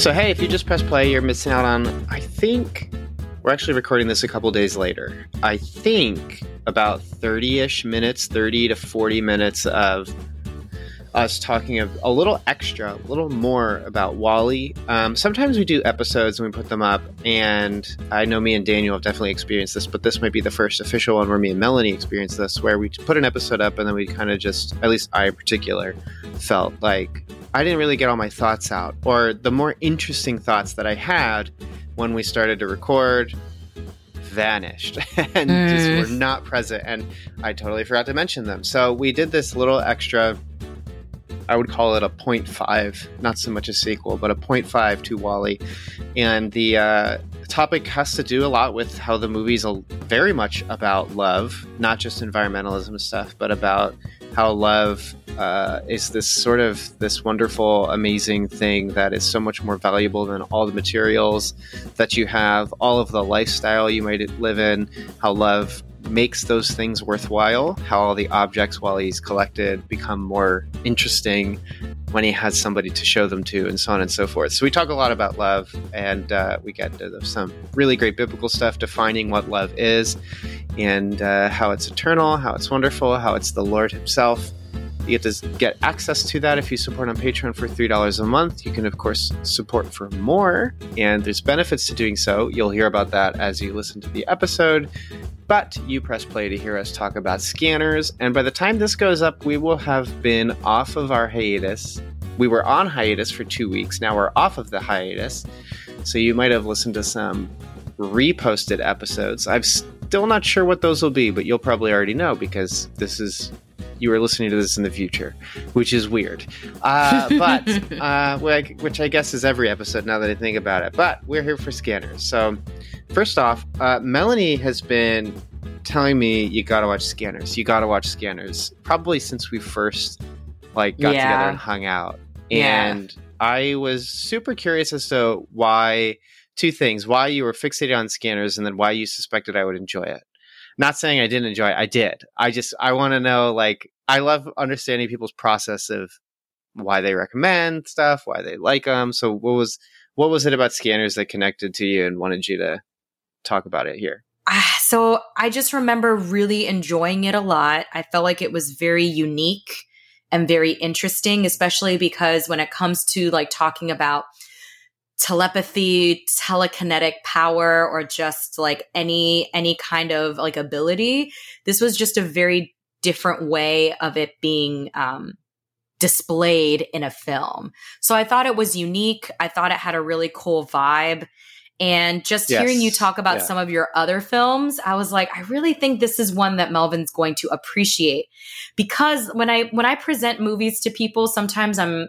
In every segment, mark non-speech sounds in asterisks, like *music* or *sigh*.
So, hey, if you just press play, you're missing out on, I think, we're actually recording this a couple days later. I think about 30 ish minutes, 30 to 40 minutes of us talking a, a little extra, a little more about WALL-E. Um, sometimes we do episodes and we put them up, and I know me and Daniel have definitely experienced this, but this might be the first official one where me and Melanie experienced this, where we put an episode up and then we kind of just, at least I in particular, felt like I didn't really get all my thoughts out, or the more interesting thoughts that I had when we started to record vanished *laughs* and mm. just were not present. And I totally forgot to mention them. So we did this little extra, I would call it a 0.5, not so much a sequel, but a 0.5 to WALL-E. And the uh, topic has to do a lot with how the movie's very much about love, not just environmentalism stuff, but about how love uh, is this sort of this wonderful, amazing thing that is so much more valuable than all the materials that you have, all of the lifestyle you might live in, how love makes those things worthwhile, how all the objects while he's collected become more interesting when he has somebody to show them to, and so on and so forth. So we talk a lot about love, and uh, we get into some really great biblical stuff defining what love is, and uh, how it's eternal, how it's wonderful, how it's the Lord Himself. You get to get access to that if you support on Patreon for $3 a month. You can, of course, support for more, and there's benefits to doing so. You'll hear about that as you listen to the episode. But you press play to hear us talk about scanners, and by the time this goes up, we will have been off of our hiatus. We were on hiatus for two weeks. Now we're off of the hiatus. So you might have listened to some reposted episodes. I'm still not sure what those will be, but you'll probably already know because this is you are listening to this in the future, which is weird. Uh, *laughs* but uh, which I guess is every episode now that I think about it. But we're here for scanners. So first off, uh, Melanie has been telling me you got to watch Scanners. You got to watch Scanners. Probably since we first like got yeah. together and hung out. And yeah. I was super curious as to why two things: why you were fixated on Scanners, and then why you suspected I would enjoy it. Not saying I didn't enjoy it. I did. I just I want to know like I love understanding people's process of why they recommend stuff, why they like them. So what was what was it about Scanners that connected to you and wanted you to talk about it here? Ah, so I just remember really enjoying it a lot. I felt like it was very unique and very interesting, especially because when it comes to like talking about telepathy, telekinetic power, or just like any any kind of like ability, this was just a very different way of it being um, displayed in a film. So I thought it was unique. I thought it had a really cool vibe. And just yes. hearing you talk about yeah. some of your other films, I was like, I really think this is one that Melvin's going to appreciate because when I when I present movies to people, sometimes I'm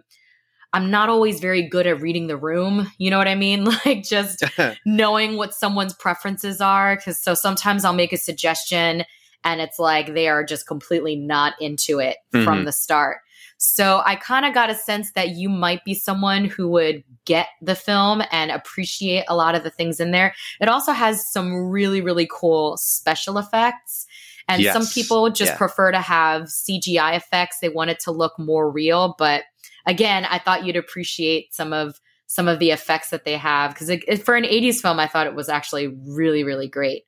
I'm not always very good at reading the room. You know what I mean? *laughs* Like just *laughs* knowing what someone's preferences are. Cause so sometimes I'll make a suggestion and it's like they are just completely not into it mm-hmm. from the start. So I kind of got a sense that you might be someone who would get the film and appreciate a lot of the things in there. It also has some really, really cool special effects. And yes. some people just yeah. prefer to have CGI effects. They want it to look more real. But again, I thought you'd appreciate some of some of the effects that they have because for an 80s film, I thought it was actually really, really great.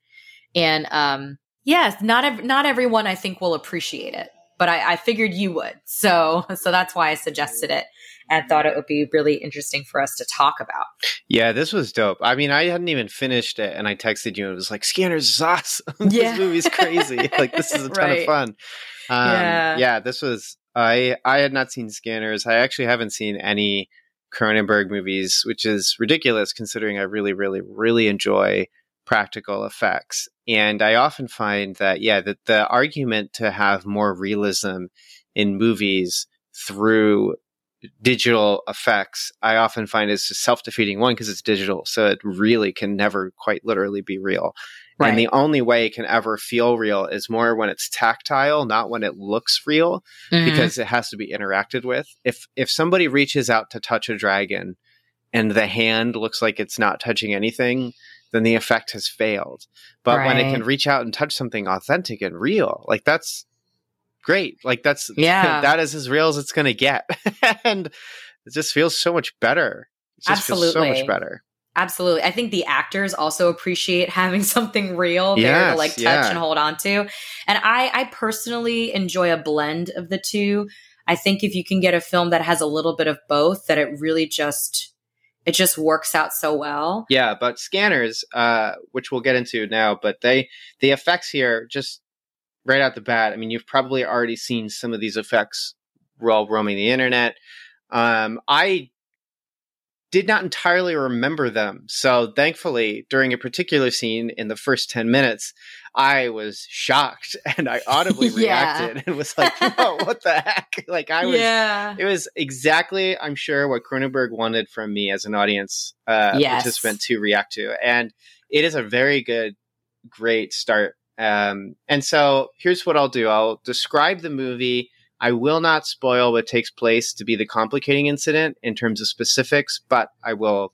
And um, yes, not ev- not everyone I think will appreciate it but I, I figured you would. So, *laughs* so that's why I suggested it and thought it would be really interesting for us to talk about. Yeah, this was dope. I mean, I hadn't even finished it, and I texted you and it was like, "Scanners is awesome. *laughs* Yeah. this movie's crazy. like, this is *laughs* a ton right. of fun." Um, yeah, yeah. This was. I I had not seen Scanners. I actually haven't seen any Cronenberg movies, which is ridiculous considering I really, really, really enjoy practical effects. And I often find that, yeah, that the argument to have more realism in movies through digital effects, I often find is a self defeating. One, because it's digital, so it really can never quite literally be real. Right. And the only way it can ever feel real is more when it's tactile, not when it looks real, mm-hmm. because it has to be interacted with. If if somebody reaches out to touch a dragon and the hand looks like it's not touching anything, then the effect has failed. But right. when it can reach out and touch something authentic and real, like that's great. Like that's *laughs* yeah, that is as real as it's going to get, *laughs* and it just feels so much better. It just Absolutely. feels so much better. Absolutely. I think the actors also appreciate *laughs* having something real yes, there to like touch yeah. and hold on to. And I I personally enjoy a blend of the two. I think if you can get a film that has a little bit of both, that it really just it just works out so well. Yeah, but scanners, uh, which we'll get into now, but they the effects here just right out the bat. I mean, you've probably already seen some of these effects while roaming the internet. Um, I did not entirely remember them. So thankfully, during a particular scene in the first 10 minutes, I was shocked *laughs* and I audibly *laughs* yeah. reacted and was like, *laughs* "Whoa, what the heck?" Like I was yeah. it was exactly I'm sure what Cronenberg wanted from me as an audience uh yes. participant to react to. And it is a very good great start. Um and so here's what I'll do. I'll describe the movie I will not spoil what takes place to be the complicating incident in terms of specifics, but I will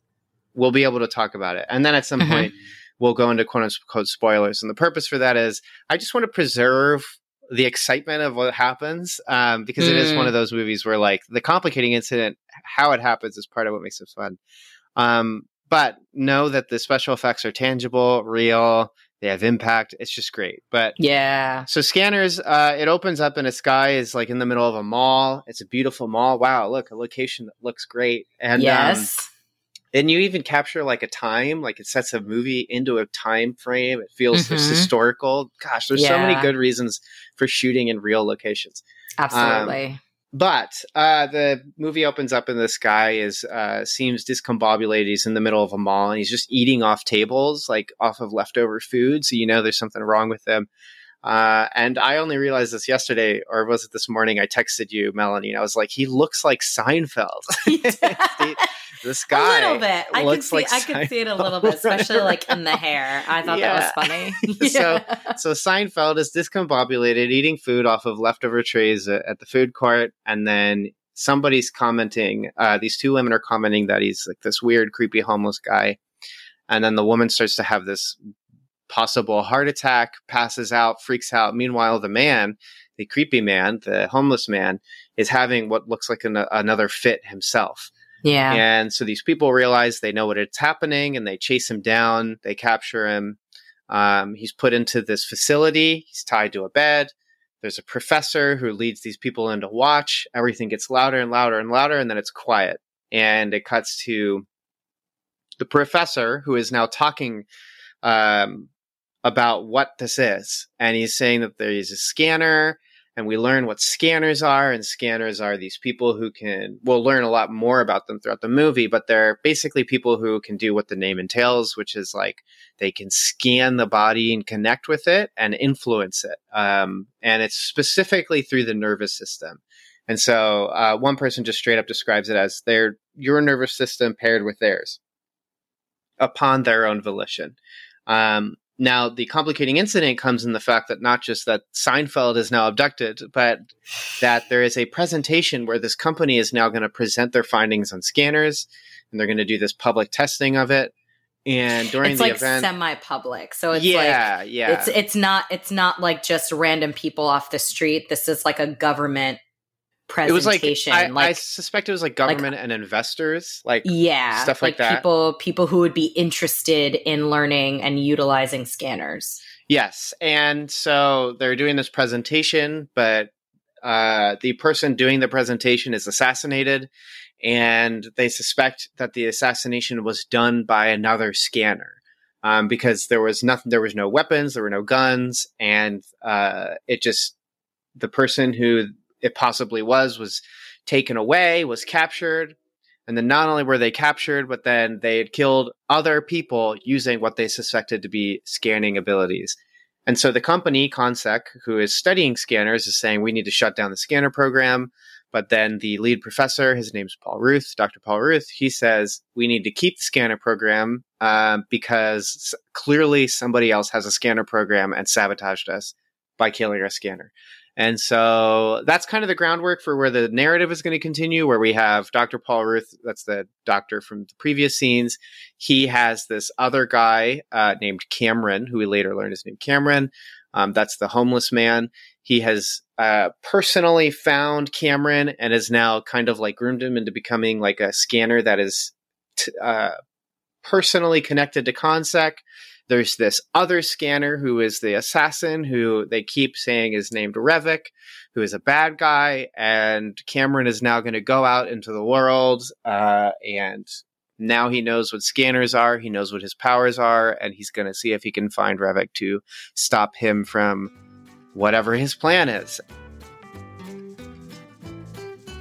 we'll be able to talk about it. And then at some mm-hmm. point we'll go into quote unquote spoilers. And the purpose for that is I just want to preserve the excitement of what happens um, because mm. it is one of mm. those movies where like the complicating incident, how it happens is part of what makes it fun. Um, but know that the special effects are tangible, real. They have impact. It's just great. But yeah. So scanners, uh, it opens up and a sky is like in the middle of a mall. It's a beautiful mall. Wow, look, a location that looks great. And um, yes. Um, and you even capture like a time, like it sets a movie into a time frame. It feels mm-hmm. historical. Gosh, there's yeah. so many good reasons for shooting in real locations. Absolutely. Um, but uh, the movie opens up and this guy is uh, seems discombobulated. He's in the middle of a mall and he's just eating off tables, like off of leftover food. So you know there's something wrong with him. Uh, and I only realized this yesterday, or was it this morning? I texted you, Melanie, and I was like, he looks like Seinfeld. *laughs* this guy a little bit. I could see, like I could see it a little bit, especially like in the hair. *laughs* I thought yeah. that was funny. *laughs* yeah. so, so Seinfeld is discombobulated, eating food off of leftover trays at the food court, and then somebody's commenting. Uh, these two women are commenting that he's like this weird, creepy homeless guy. And then the woman starts to have this possible heart attack, passes out, freaks out. Meanwhile, the man, the creepy man, the homeless man, is having what looks like an, another fit himself. Yeah. And so these people realize they know what it's happening and they chase him down, they capture him. Um, he's put into this facility, he's tied to a bed. There's a professor who leads these people in to watch. Everything gets louder and louder and louder, and then it's quiet. And it cuts to the professor who is now talking um, about what this is. And he's saying that there is a scanner and we learn what scanners are and scanners are these people who can we'll learn a lot more about them throughout the movie but they're basically people who can do what the name entails which is like they can scan the body and connect with it and influence it. Um, and it's specifically through the nervous system. And so uh, one person just straight up describes it as their your nervous system paired with theirs upon their own volition. Um, now, the complicating incident comes in the fact that not just that Seinfeld is now abducted, but that there is a presentation where this company is now going to present their findings on scanners, and they're going to do this public testing of it. And during it's the like event, semi-public, so it's yeah, like yeah, it's it's not it's not like just random people off the street. This is like a government presentation. It was like I, like, I suspect it was like government like, and investors, like yeah, stuff like, like that. People people who would be interested in learning and utilizing scanners. Yes, and so they're doing this presentation, but uh, the person doing the presentation is assassinated, and they suspect that the assassination was done by another scanner. Um, because there was nothing, there was no weapons, there were no guns, and uh, it just the person who it possibly was was taken away, was captured. And then not only were they captured, but then they had killed other people using what they suspected to be scanning abilities. And so the company, CONSEC, who is studying scanners, is saying we need to shut down the scanner program. But then the lead professor, his name's Paul Ruth, Dr. Paul Ruth, he says we need to keep the scanner program um, because clearly somebody else has a scanner program and sabotaged us by killing our scanner. And so that's kind of the groundwork for where the narrative is going to continue, where we have Dr. Paul Ruth, that's the doctor from the previous scenes. He has this other guy uh, named Cameron, who we later learn is named Cameron. Um, that's the homeless man. He has uh, personally found Cameron and has now kind of like groomed him into becoming like a scanner that is t- uh, personally connected to Consec. There's this other scanner who is the assassin, who they keep saying is named Revok, who is a bad guy. And Cameron is now going to go out into the world, uh, and now he knows what scanners are. He knows what his powers are, and he's going to see if he can find Revok to stop him from whatever his plan is.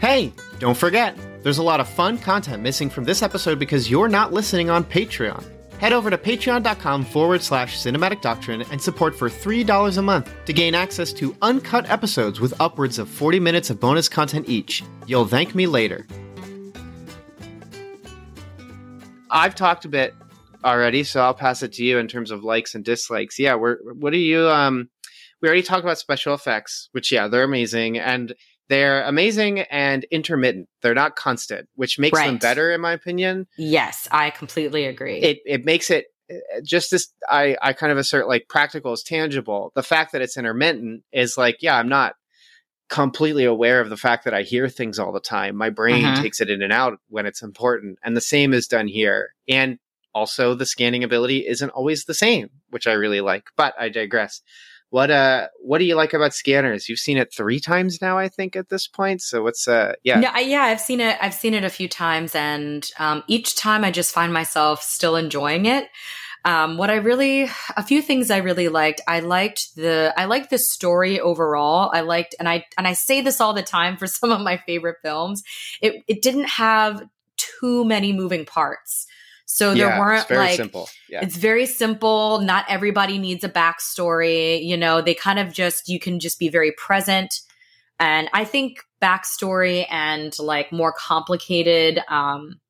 Hey, don't forget, there's a lot of fun content missing from this episode because you're not listening on Patreon. Head over to patreon.com forward slash cinematic doctrine and support for $3 a month to gain access to uncut episodes with upwards of 40 minutes of bonus content each. You'll thank me later. I've talked a bit already, so I'll pass it to you in terms of likes and dislikes. Yeah, we're what do you um we already talked about special effects, which yeah, they're amazing and they're amazing and intermittent. They're not constant, which makes right. them better in my opinion. Yes, I completely agree. It it makes it uh, just this I I kind of assert like practical is tangible. The fact that it's intermittent is like, yeah, I'm not completely aware of the fact that I hear things all the time. My brain uh-huh. takes it in and out when it's important. And the same is done here. And also the scanning ability isn't always the same, which I really like, but I digress. What uh what do you like about scanners? You've seen it 3 times now I think at this point. So what's uh yeah. No, yeah, I've seen it I've seen it a few times and um each time I just find myself still enjoying it. Um, what I really, a few things I really liked. I liked the, I liked the story overall. I liked, and I, and I say this all the time for *laughs* some of my favorite films. It, it didn't have too many moving parts. So there yeah, weren't like simple. Yeah. it's very simple. Not everybody needs a backstory. You know, they kind of just you can just be very present. And I think backstory and like more complicated. Um,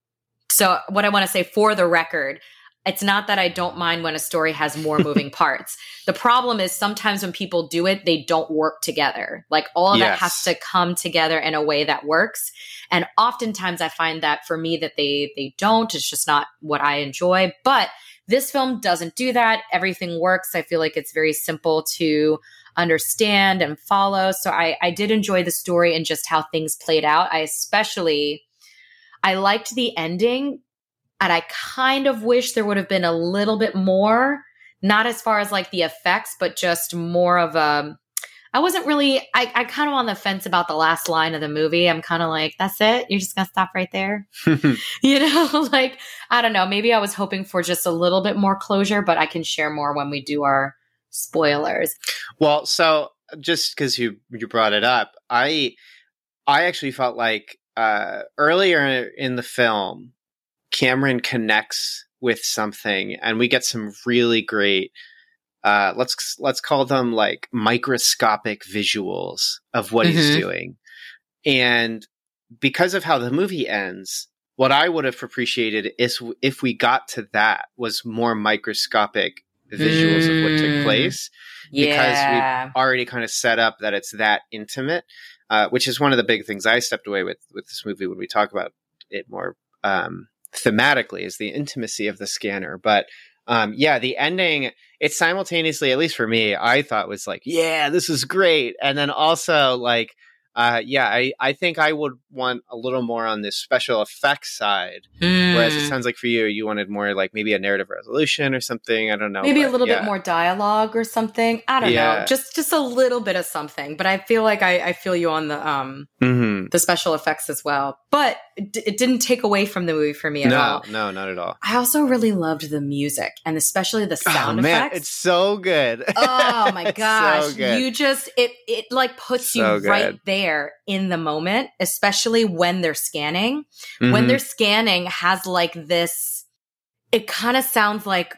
so what I want to say for the record, it's not that I don't mind when a story has more moving *laughs* parts. The problem is sometimes when people do it, they don't work together. Like all of yes. that has to come together in a way that works. And oftentimes I find that for me that they they don't. It's just not what I enjoy. But this film doesn't do that. Everything works. I feel like it's very simple to understand and follow. So I, I did enjoy the story and just how things played out. I especially I liked the ending and I kind of wish there would have been a little bit more, not as far as like the effects, but just more of a. I wasn't really, I, I kind of on the fence about the last line of the movie. I'm kind of like, that's it? You're just going to stop right there? *laughs* *laughs* you know, *laughs* like, I don't know. Maybe I was hoping for just a little bit more closure, but I can share more when we do our spoilers. Well, so just because you, you brought it up, I, I actually felt like uh, earlier in the film, Cameron connects with something and we get some really great uh, let's let's call them like microscopic visuals of what mm-hmm. he's doing. And because of how the movie ends, what I would have appreciated is if we got to that was more microscopic visuals mm. of what took mm. place yeah. because we've already kind of set up that it's that intimate, uh, which is one of the big things I stepped away with with this movie when we talk about it more um, thematically is the intimacy of the scanner. But um, yeah, the ending, it simultaneously, at least for me, I thought was like, yeah, this is great. And then also like, uh, yeah, I, I think I would want a little more on this special effects side. Mm. Whereas it hmm. sounds like for you, you wanted more like maybe a narrative resolution or something. I don't know. Maybe but, a little yeah. bit more dialogue or something. I don't yeah. know. Just just a little bit of something. But I feel like I, I feel you on the um mm-hmm. The special effects as well. But it, it, didn't take away from the movie for me at no, all. No, not at all. I also really loved the music and especially the oh, sound oh, man, effects. It's so good. Oh my *laughs* gosh. So you just it it like puts so you good. right there in the moment, especially when they're scanning. Mm-hmm. When they're scanning has like this it kind of sounds like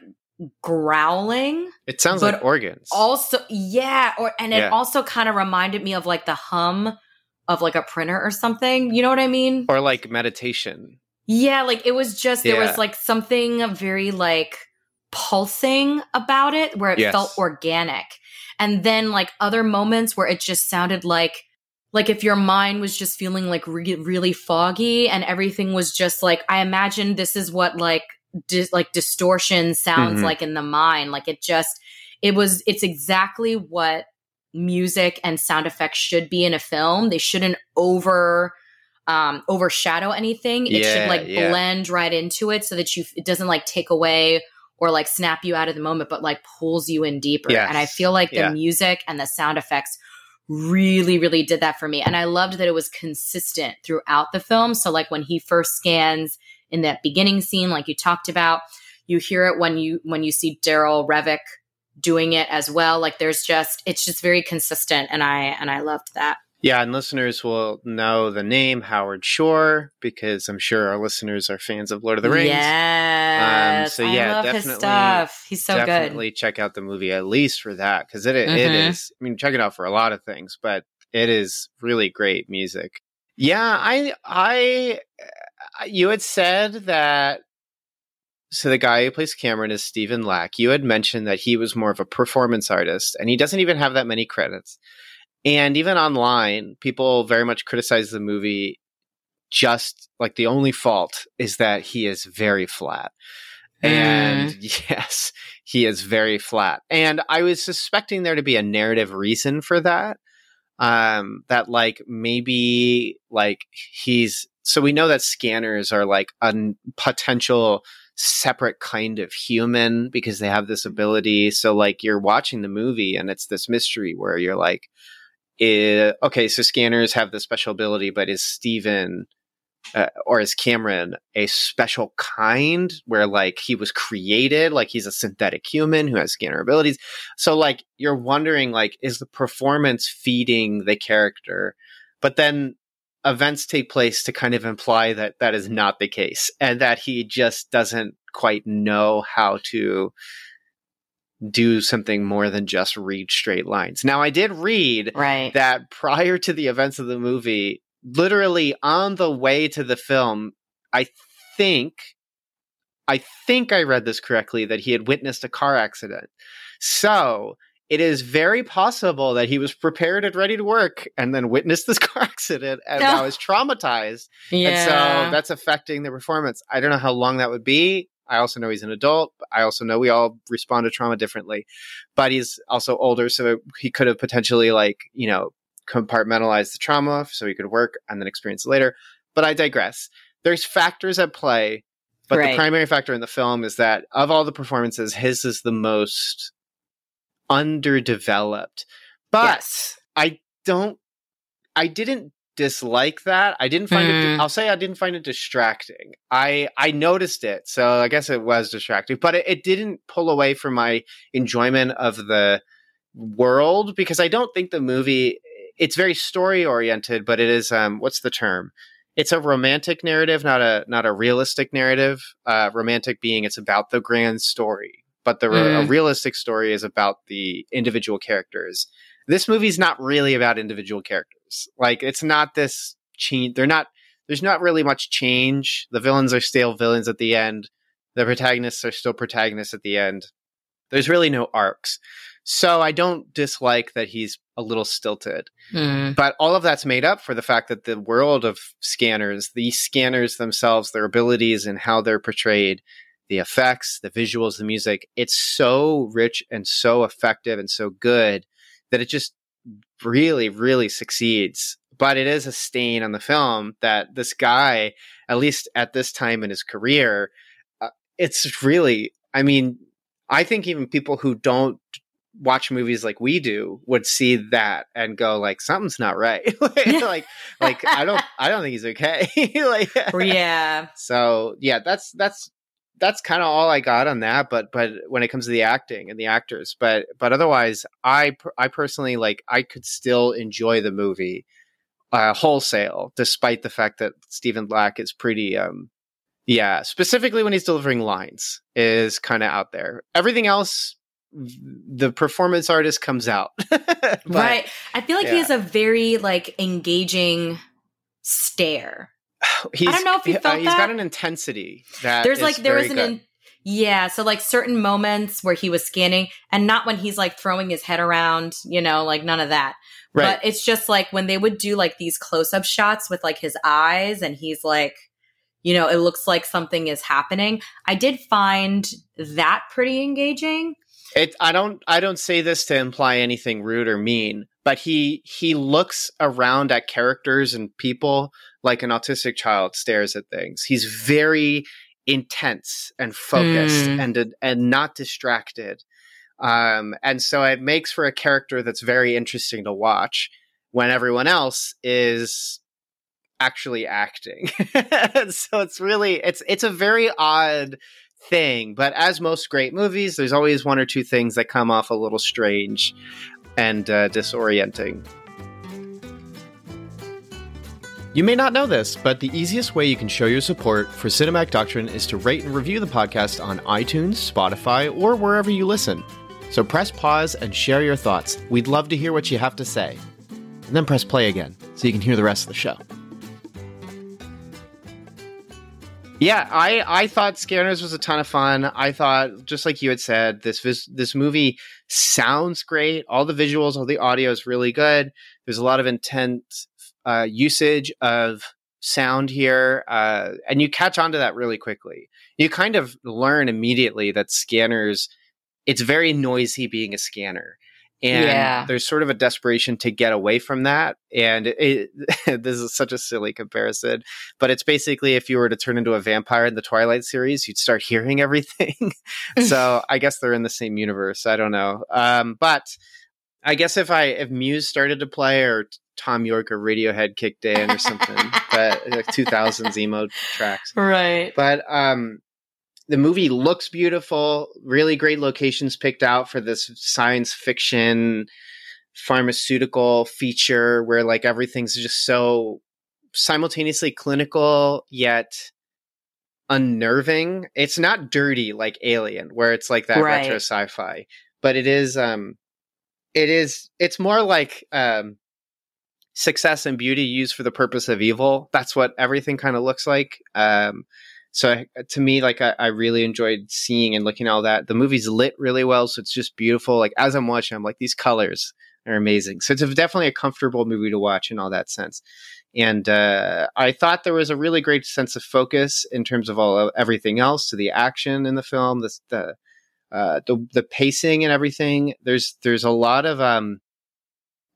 growling. It sounds like organs. Also, yeah, or and it yeah. also kind of reminded me of like the hum of like a printer or something. You know what I mean? Or like meditation. Yeah, like it was just there Yeah. was like something very like pulsing about it where it Yes. felt organic. And then like other moments where it just sounded like like if your mind was just feeling like re- really foggy and everything was just like I imagine this is what like dis- like distortion sounds Mhm. like in the mind like it just it was it's exactly what music and sound effects should be in a film they shouldn't over um overshadow anything it Yeah, should like yeah. blend right into it so that you it doesn't like take away or like snap you out of the moment but like pulls you in deeper Yes. and i feel like the Yeah. music and the sound effects really really did that for me and i loved that it was consistent throughout the film so like when he first scans in that beginning scene like you talked about you hear it when you when you see daryl revok doing it as well like there's just it's just very consistent and i and i loved that Yeah, and listeners will know the name Howard Shore because I'm sure our listeners are fans of Lord of the Rings. yes so I yeah, definitely- stuff he's so good Definitely check out the movie at least for that because it it Mhm. is. I mean, check it out for a lot of things, but it is really great music. Yeah, I I you had said that. So the guy who plays Cameron is Stephen Lack. You had mentioned that he was more of a performance artist, and he doesn't even have that many credits. And even online, people very much criticize the movie. Just like the only fault is that he is very flat. And *laughs* yes, he is very flat. And I was suspecting there to be a narrative reason for that. Um, that like maybe like he's so we know that scanners are like a potential separate kind of human because they have this ability. So like you're watching the movie and it's this mystery where you're like, eh, okay, so scanners have this special ability, but is Stephen uh, or is Cameron a special kind where like he was created, like he's a synthetic human who has scanner abilities? So like you're wondering like is the performance feeding the character? But then events take place to kind of imply that that is not the case and that he just doesn't quite know how to do something more than just read straight lines. Now I did read right that prior to the events of the movie, literally on the way to the film, I think, I think I read this correctly that he had witnessed a car accident. So it is very possible that he was prepared and ready to work and then witnessed this *laughs* car accident and No. now is *laughs* traumatized. yeah And so that's affecting the performance. I don't know how long that would be. I also know he's an adult. but I also know we all respond to trauma differently. But he's also older, so he could have potentially like, you know, compartmentalized the trauma so he could work and then experience it later. But I digress. There's factors at play, but Right. the primary factor in the film is that of all the performances, his is the most underdeveloped. But yes I don't I didn't dislike that. I didn't find it Mm. I'll say I didn't find it distracting. I I noticed it. So I guess it was distracting, but it, it didn't pull away from my enjoyment of the world because I don't think the movie it's very story oriented, but it is um what's the term? It's a romantic narrative, not a not a realistic narrative. Uh romantic being it's about the grand story, but the a Mm. realistic story is about the individual characters this movie's not really about individual characters. Like it's not this change. They're not. There's not really much change. The villains are still villains at the end. The protagonists are still protagonists at the end. There's really no arcs. So I don't dislike that he's a little stilted. Mm. But all of that's made up for the fact that the world of scanners, these scanners themselves, their abilities and how they're portrayed, the effects, the visuals, the music, it's so rich and so effective and so good that it just really, really succeeds. But it is a stain on the film that this guy, at least at this time in his career, uh, it's really, I mean, I think even people who don't watch movies like we do would see that and go like something's not right. *laughs* *laughs* Like like i don't i don't think he's okay. *laughs* Like yeah. so yeah that's that's that's kind of all i got on that but but when it comes to the acting and the actors but but otherwise i i personally like i could still enjoy the movie uh wholesale despite the fact that stephen lack is pretty um yeah specifically when he's delivering lines is kind of out there everything else the performance artist comes out. *laughs* But, right. I feel like yeah. he has a very like engaging stare. *laughs* He's, I don't know if you uh, felt he's that. got an intensity that There's is like there was an in, yeah, so like certain moments where he was scanning and not when he's like throwing his head around, you know, like none of that. right. But it's just like when they would do like these close-up shots with like his eyes and he's like you know, it looks like something is happening. I did find that pretty engaging. It, I don't I don't say this to imply anything rude or mean, but he he looks around at characters and people like an autistic child stares at things. He's very intense and focused Mm. and and not distracted. Um, and so it makes for a character that's very interesting to watch when everyone else is actually acting. *laughs* so it's really it's it's a very odd thing, but as most great movies, there's always one or two things that come off a little strange and uh, disorienting. You may not know this, but the easiest way you can show your support for Cinematic Doctrine is to rate and review the podcast on iTunes, Spotify, or wherever you listen. So press pause and share your thoughts. We'd love to hear what you have to say. And then press play again so you can hear the rest of the show. Yeah, I I thought Scanners was a ton of fun. I thought just like you had said, this vis- this movie sounds great. All the visuals, all the audio is really good. There's a lot of intense uh, usage of sound here, uh, and you catch on to that really quickly. You kind of learn immediately that Scanners. It's very noisy being a scanner. And Yeah. there's sort of a desperation to get away from that. And it, *laughs* this is such a silly comparison but it's basically if you were to turn into a vampire in the Twilight series, you'd start hearing everything. *laughs* so *laughs* I guess they're in the same universe. I don't know. Um, but I guess if I if Muse started to play or Thom Yorke or Radiohead kicked in or something, but like 2000s emo tracks. Right. But um, the movie looks beautiful. Really great locations picked out for this science fiction pharmaceutical feature where like everything's just so simultaneously clinical yet unnerving. It's not dirty like Alien, where it's like that Right. retro sci-fi, but it is um it is it's more like um success and beauty used for the purpose of evil. That's what everything kind of looks like. Um so I, to me, like I, I really enjoyed seeing and looking at all that. The movie's lit really well, so it's just beautiful. Like as I'm watching, I'm like these colors are amazing. So it's a, definitely a comfortable movie to watch in all that sense. And uh, I thought there was a really great sense of focus in terms of all everything else, to the action in the film, the the uh, the, the pacing and everything. There's there's a lot of um.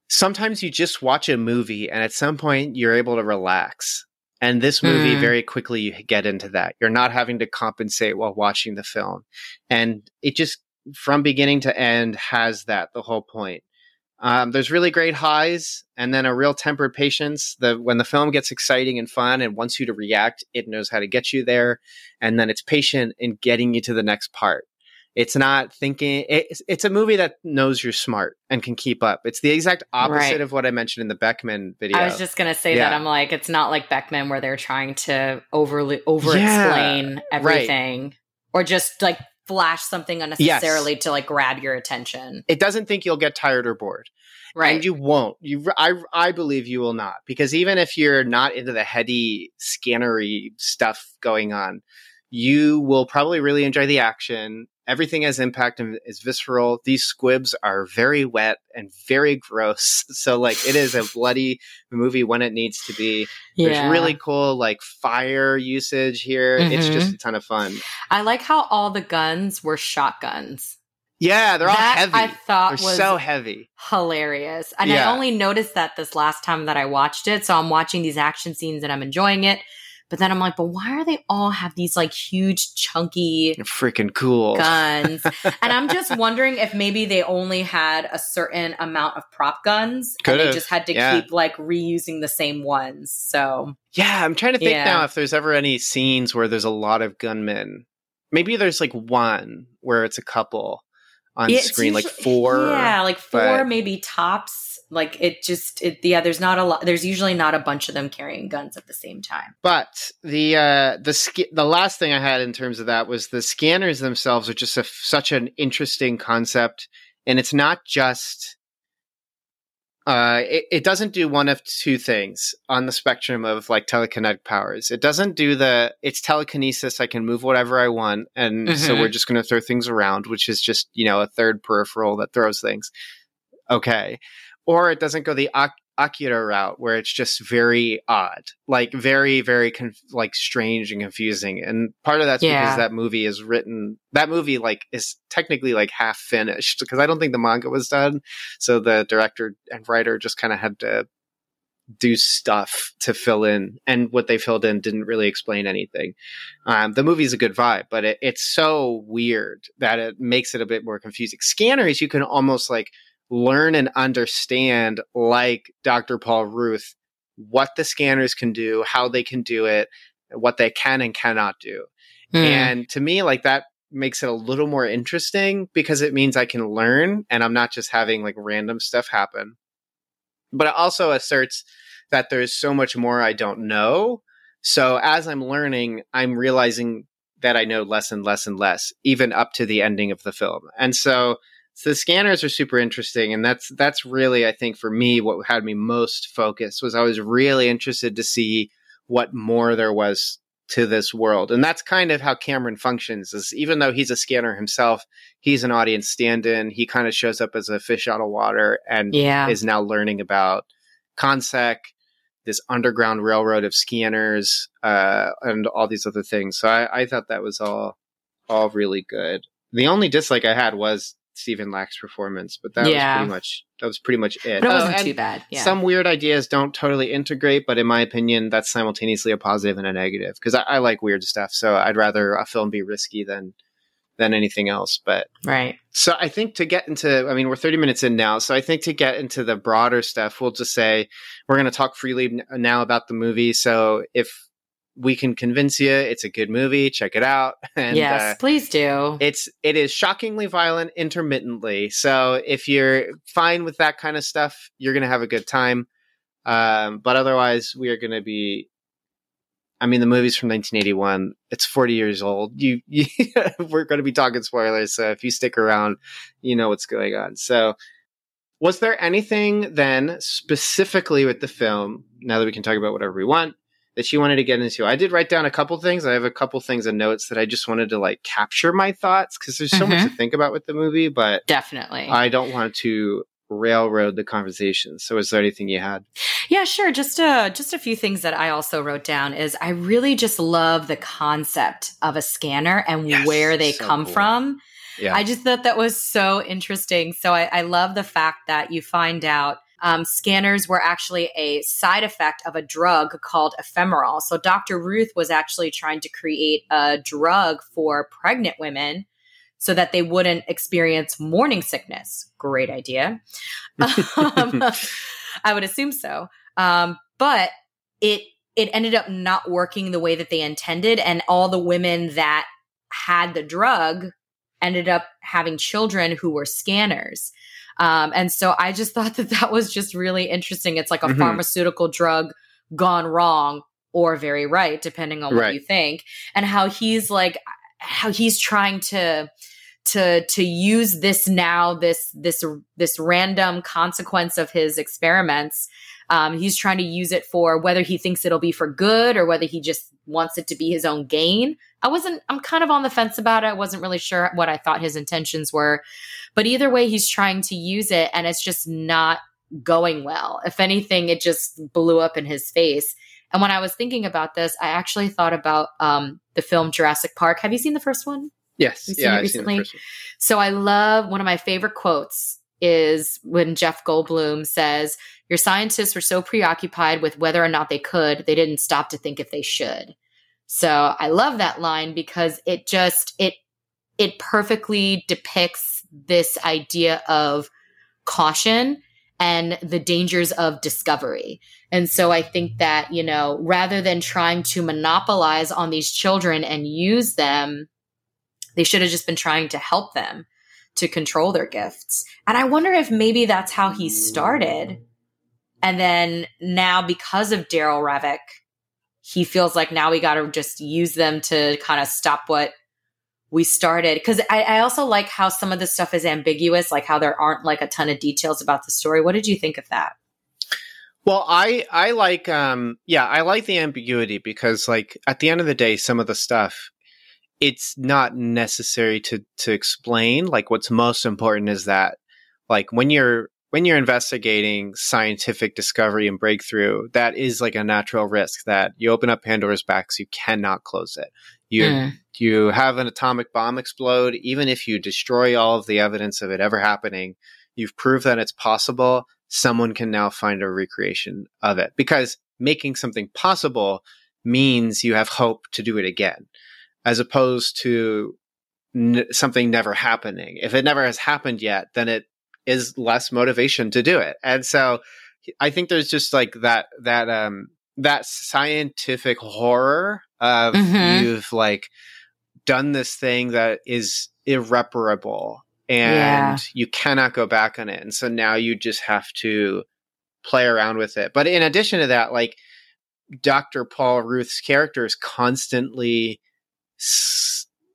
Sometimes you just watch a movie, and at some point you're able to relax. And this movie, Mm. very quickly, you get into that. You're not having to compensate while watching the film, and it just from beginning to end has that the whole point. Um, there's really great highs and then a real tempered patience. The when the film gets exciting and fun and wants you to react, it knows how to get you there, and then it's patient in getting you to the next part. It's not thinking. It's, it's a movie that knows you're smart and can keep up. It's the exact opposite Right. of what I mentioned in the Beckman video. I was just gonna say Yeah. that I'm like, it's not like Beckman where they're trying to overly over explain everything or just like flash something unnecessarily to like grab your attention. it doesn't think you'll get tired or bored. Right. And you won't. You, I, I believe you will not, because even if you're not into the heady scannery stuff going on, you will probably really enjoy the action. Everything has impact and is visceral. These squibs are very wet and very gross. *laughs* So, like, it is a bloody movie when it needs to be. There's really cool, like, fire usage here. It's Mhm. just a ton of fun. I like how all the guns were shotguns. Yeah, they're all heavy. I thought they're was so heavy. hilarious. And Yeah. I only noticed that this last time that I watched it. So I'm watching these action scenes and I'm enjoying it. But then I'm like, but why are they all have these like huge chunky freaking cool. *laughs* guns? and I'm just wondering if maybe they only had a certain amount of prop guns and they just had to yeah. keep like reusing the same ones. So Yeah, I'm trying to think Yeah. now if there's ever any scenes where there's a lot of gunmen. Maybe there's like one where it's a couple on It's screen, like four. Yeah, like four, but- maybe tops. Like it just, it, yeah. There's not a lot. There's usually not a bunch of them carrying guns at the same time. But the uh, the sc- the last thing I had in terms of that was the scanners themselves are just a, such an interesting concept, and it's not just uh, it, it doesn't do one of two things on the spectrum of like telekinetic powers. It doesn't do the it's telekinesis. I can move whatever I want, and mm-hmm. so we're just going to throw things around, which is just you know a third peripheral that throws things. Okay, or it doesn't go the Akira route where it's just very odd, like very, very conf- like strange and confusing. And part of that's yeah. because that movie is written, that movie like is technically like half finished because I don't think the manga was done. So the director and writer just kind of had to do stuff to fill in. And what they filled in didn't really explain anything. Um, the movie's a good vibe, but it, it's so weird that it makes it a bit more confusing. Scanners, you can almost like, learn and understand, like Dr. Paul Ruth, what the scanners can do, how they can do it, what they can and cannot do. Mm. And to me, like that makes it a little more interesting because it means I can learn and I'm not just having like random stuff happen. But it also asserts that there's so much more I don't know. So as I'm learning, I'm realizing that I know less and less and less, even up to the ending of the film. And so so the scanners are super interesting, and that's that's really I think for me what had me most focused was I was really interested to see what more there was to this world, and that's kind of how Cameron functions. Is even though he's a scanner himself, he's an audience stand-in. He kind of shows up as a fish out of water, and yeah. is now learning about Consec, this underground railroad of scanners, uh, and all these other things. So I, I thought that was all all really good. The only dislike I had was Stephen Lack's performance, but that yeah. was pretty much that was pretty much it. But it uh, wasn't oh, too bad. Yeah. Some weird ideas don't totally integrate, but in my opinion, that's simultaneously a positive and a negative because I, I, like weird stuff. So I'd rather a film be risky than than anything else. But right. So I think to get into, I mean, we're 30 minutes in now. So I think to get into the broader stuff, we'll just say we're going to talk freely now about the movie. So if we can convince you it's a good movie. Check it out. *laughs* And, yes, uh, please do. It's it is shockingly violent intermittently. So if you're fine with that kind of stuff, you're gonna have a good time. Um, but otherwise, we are gonna be. I mean, the movie's from 1981. It's 40 years old. You, *laughs* you we're going to be talking spoilers. So if you stick around, you know what's going on. So, was there anything then specifically with the film? Now that we can talk about whatever we want, that she wanted to get into. I did write down a couple things. I have a couple things and notes that I just wanted to like capture my thoughts because there's so mm-hmm. much to think about with the movie, but definitely I don't want to railroad the conversation. So is there anything you had? Yeah, sure. Just a just a few things that I also wrote down is I really just love the concept of a scanner and yes, where they so come cool. from. Yeah. I just thought that was so interesting. So I, I love the fact that you find out um, scanners were actually a side effect of a drug called Ephemerol. So Dr. Ruth was actually trying to create a drug for pregnant women so that they wouldn't experience morning sickness. Great idea. *laughs* um, I would assume so. Um, but it it ended up not working the way that they intended, and all the women that had the drug ended up having children who were scanners. Um, and so I just *laughs* thought that that was just really interesting. It's like a mm-hmm. pharmaceutical drug gone wrong or very right, depending on what you think, and how he's like, how he's trying to to to use this now this this this random consequence of his experiments um, he's trying to use it for whether he thinks it'll be for good or whether he just wants it to be his own gain. I wasn't, I'm kind of on the fence about it. I wasn't really sure what I thought his intentions were. But either way, he's trying to use it and it's just not going well. If anything, it just blew up in his face. And when I was thinking about this, I actually thought about um, the film Jurassic Park. Have you seen the first one? Yes. yeah, recently. So I love one of my favorite quotes is when Jeff Goldblum says, Your scientists were so preoccupied with whether or not they could, they didn't stop to think if they should. So I love that line because it just it it perfectly depicts this idea of caution and the dangers of discovery. And so I think that, you know, rather than trying to monopolize on these children and use them, they should have just been trying to help them to control their gifts. And I wonder if maybe that's how he started. And then now, because of Daryl Revok, he feels like now we got to just use them to kind of stop what we started. Because I, I, also like how some of the stuff is ambiguous, like how there aren't like a ton of details about the story. What did you think of that? Well, I I like um yeah, I like the ambiguity because like at the end of the day some of the stuff it's not necessary to to explain. Like what's most important is that like when you're when you're investigating scientific discovery and breakthrough, that is like a natural risk that you open up Pandora's box, you cannot close it. You mm. you have an atomic bomb explode, even if you destroy all of the evidence of it ever happening, you've proved that it's possible. Someone can now find a recreation of it because making something possible means you have hope to do it again as opposed to n- something never happening. If it never has happened yet, then it is less motivation to do it. And so I think there's just like that, that, um, that scientific horror of mm-hmm. you've like done this thing that is irreparable and yeah. you cannot go back on it. And so now you just have to play around with it. But in addition to that, like Dr. Paul Ruth's character is constantly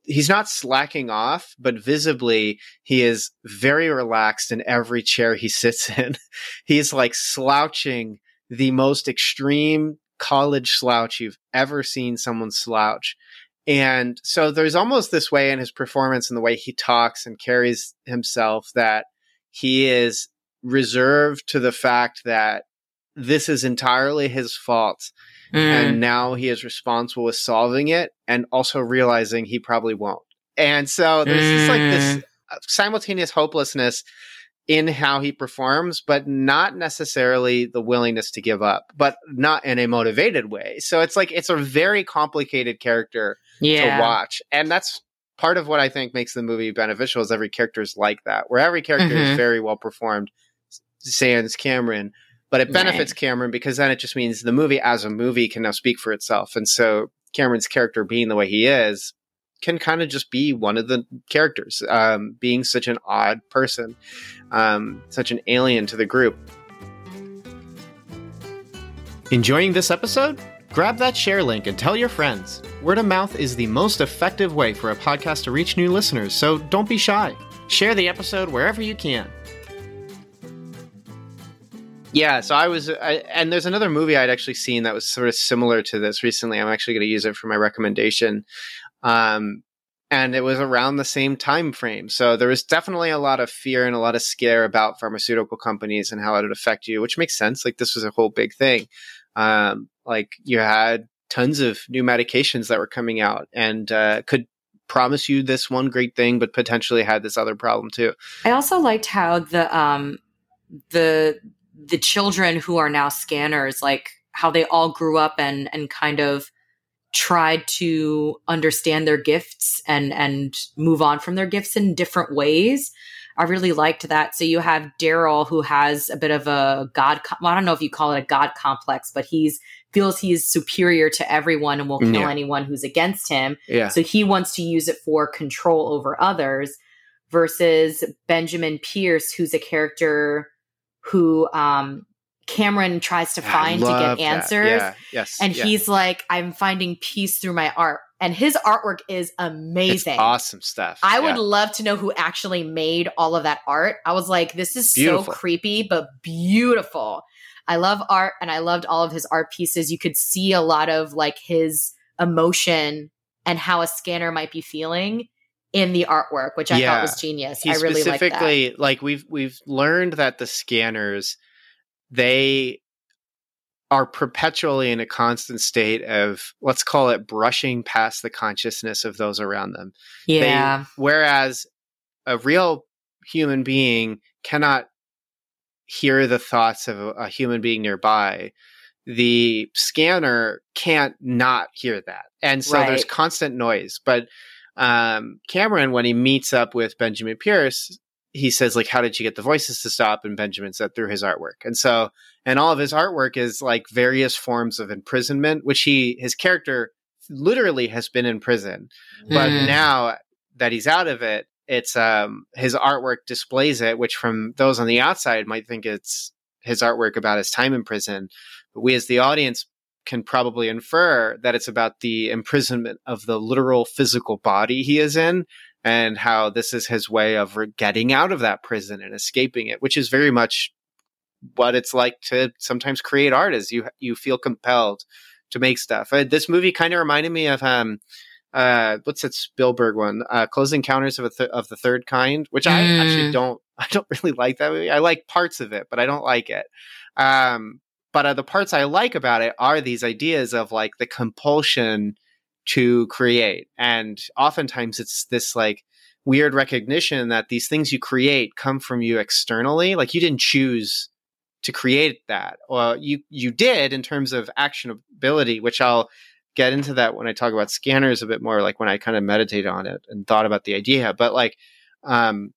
he's not slacking off, but visibly he is very relaxed in every chair he sits *laughs* in. he's like slouching the most extreme college slouch you've ever seen someone slouch. And so there's almost this way in his performance and the way he talks and carries himself that he is reserved to the fact that this is entirely his fault Mm. And now he is responsible with solving it and also realizing he probably won't. And so there's mm. just like this mm. uh, simultaneous hopelessness in how he performs, but not necessarily the willingness to give up, but not in a motivated way. So it's like it's a very complicated character yeah. to watch. And that's part of what I think makes the movie beneficial is every character is like that, where every character mm-hmm. is very well performed. Sans Cameron, but it benefits right. Cameron because then it just means the movie as a movie can now speak for itself. And so Cameron's character being the way he is can kind of just be one of the characters, um, being such an odd person, um, such an alien to the group. Enjoying this episode? Grab that share link and tell your friends. Word of mouth is the most effective way for a podcast to reach new listeners, so don't be shy. Share the episode wherever you can. Yeah, so I was, I, and there's another movie I'd actually seen that was sort of similar to this recently. I'm actually going to use it for my recommendation, um, and it was around the same time frame. So there was definitely a lot of fear and a lot of scare about pharmaceutical companies and how it would affect you, which makes sense. Like this was a whole big thing. Um, like you had tons of new medications that were coming out and uh, could promise you this one great thing, but potentially had this other problem too. I also liked how the um, the the children who are now scanners, like how they all grew up and and kind of tried to understand their gifts and and move on from their gifts in different ways. I really liked that. So you have Daryl who has a bit of a god. Well, I don't know if you call it a god complex, but he's feels he is superior to everyone and will kill yeah. anyone who's against him. Yeah. So he wants to use it for control over others. Versus Benjamin Pierce, who's a character who um, Cameron tries to find to get answers. Yeah, yes. And yeah. he's like, I'm finding peace through my art. And his artwork is amazing. It's awesome stuff. I would love to know who actually made all of that art. I was like, this is beautiful. so creepy, but beautiful. I love art and I loved all of his art pieces. You could see a lot of like his emotion and how a scanner might be feeling in the artwork, which I yeah. thought was genius. He I really like that. specifically like, like we've we've learned that the scanners they are perpetually in a constant state of let's call it brushing past the consciousness of those around them. Yeah. They, whereas a real human being cannot hear the thoughts of a, a human being nearby the scanner can't not hear that. And so right. there's constant noise. But um, Cameron, when he meets up with Benjamin Pierce, he says like, "How did you get the voices to stop?" And Benjamin said through his artwork. And so, and all of his artwork is like various forms of imprisonment, which he his character literally has been in prison, but mm. now that he's out of it, it's um his artwork displays it, which from those on the outside might think it's his artwork about his time in prison, but we as the audience can probably infer that it's about the imprisonment of the literal physical body he is in and how this is his way of getting out of that prison and escaping it, which is very much what it's like to sometimes create art is you you feel compelled to make stuff. Uh, this movie kind of reminded me of um uh what's that Spielberg one? Uh Close Encounters of th- of the Third Kind, which mm. I actually don't *laughs* I don't really like that movie. I like parts of it, but I don't like it. Um but uh, the parts I like about it are these ideas of like the compulsion to create. And oftentimes it's this like weird recognition that these things you create come from you externally. Like you didn't choose to create that. Well, you you did in terms of actionability, which I'll get into that when I talk about scanners a bit more, like when I kind of meditate on it and thought about the idea. But like um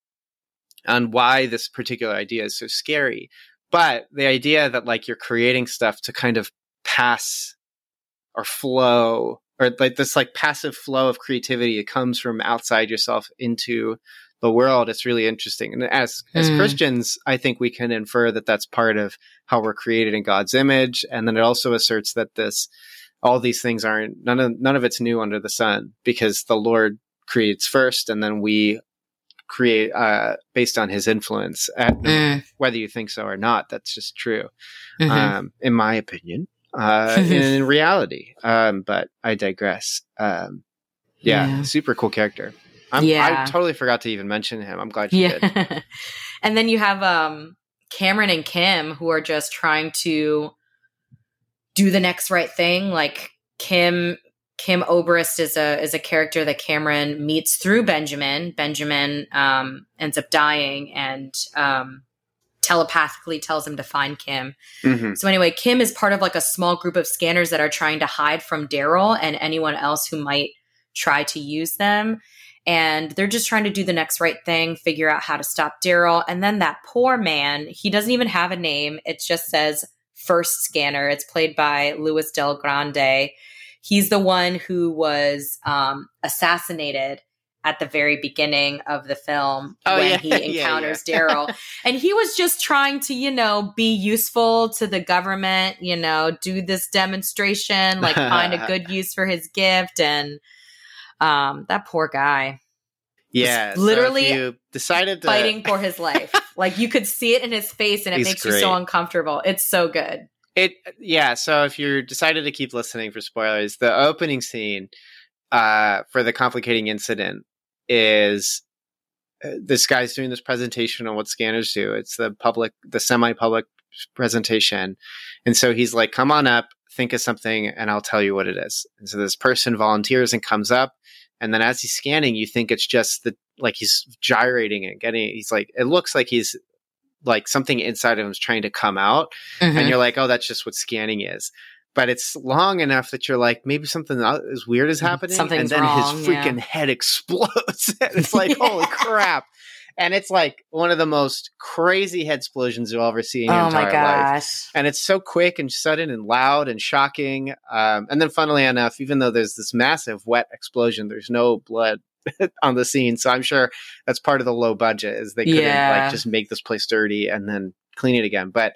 on why this particular idea is so scary. But the idea that like you're creating stuff to kind of pass or flow or like this like passive flow of creativity it comes from outside yourself into the world it's really interesting and as as mm. christians i think we can infer that that's part of how we're created in god's image and then it also asserts that this all these things aren't none of none of it's new under the sun because the lord creates first and then we create uh, based on his influence at, mm. whether you think so or not that's just true mm-hmm. um, in my opinion uh, *laughs* in reality. Um, but I digress. Um, yeah, yeah, super cool character. I'm, yeah. I totally forgot to even mention him. I'm glad you yeah. did. *laughs* and then you have um, Cameron and Kim who are just trying to do the next right thing. Like Kim, Kim Obrist is a is a character that Cameron meets through Benjamin. Benjamin um, ends up dying, and um, telepathically tells him to find Kim. Mm-hmm. So anyway, Kim is part of like a small group of scanners that are trying to hide from Daryl and anyone else who might try to use them. And they're just trying to do the next right thing, figure out how to stop Daryl. And then that poor man, he doesn't even have a name. It just says first scanner. It's played by Louis Del Grande. He's the one who was um, assassinated at the very beginning of the film oh, when yeah. he encounters *laughs* yeah, yeah. Daryl. and he was just trying to, you know, be useful to the government, you know, do this demonstration, like find a *laughs* good use for his gift. And um, that poor guy. Yeah. Literally so decided to... fighting for his life. *laughs* like you could see it in his face and it He's makes great. you so uncomfortable. It's so good. It yeah, so if you're decided to keep listening for spoilers, the opening scene uh, for the complicating incident is uh, this guy's doing this presentation on what scanners do. It's the public, the semi-public presentation, and so he's like, "Come on up, think of something, and I'll tell you what it is." And so this person volunteers and comes up, and then as he's scanning, you think it's just the like he's gyrating and getting. He's like, it looks like he's like something inside of him is trying to come out, mm-hmm. and you're like, "Oh, that's just what scanning is." but it's long enough that you're like, maybe something as weird is mm-hmm. happening. Something's and then wrong, his freaking yeah. head *laughs* explodes. and it's *laughs* like, yeah. holy crap. And it's like one of the most crazy head explosions you'll ever see in your oh entire life. And it's so quick and sudden and loud and shocking. Um, and then, funnily enough, even though there's this massive wet explosion, there's no blood *laughs* on the scene. So I'm sure that's part of the low budget is they couldn't yeah. like just make this place dirty and then clean it again. But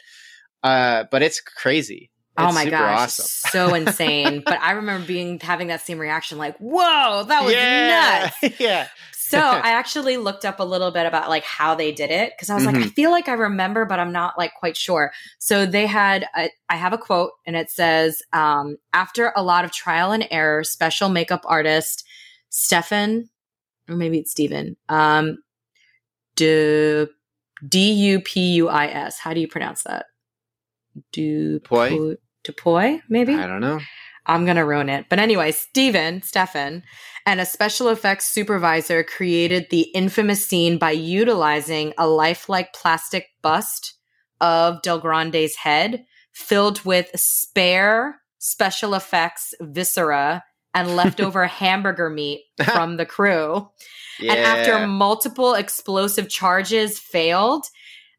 uh, but it's crazy oh my gosh, awesome. so insane. *laughs* but I remember being having that same reaction, like, whoa, that was yeah. nuts. *laughs* yeah. so I actually looked up a little bit about like how they did it because I was mm-hmm. like, I feel like I remember, but I'm not like quite sure. So they had, a, I have a quote and it says, um, after a lot of trial and error, special makeup artist Stefan, or maybe it's Steven, um, D U P U I S. How do you pronounce that? Dupuy. Dupuy, maybe? I don't know. I'm going to ruin it. But anyway, Steven, Stefan, and a special effects supervisor created the infamous scene by utilizing a lifelike plastic bust of Del Grande's head filled with spare special effects viscera and leftover *laughs* hamburger meat *laughs* from the crew. Yeah. And after multiple explosive charges failed,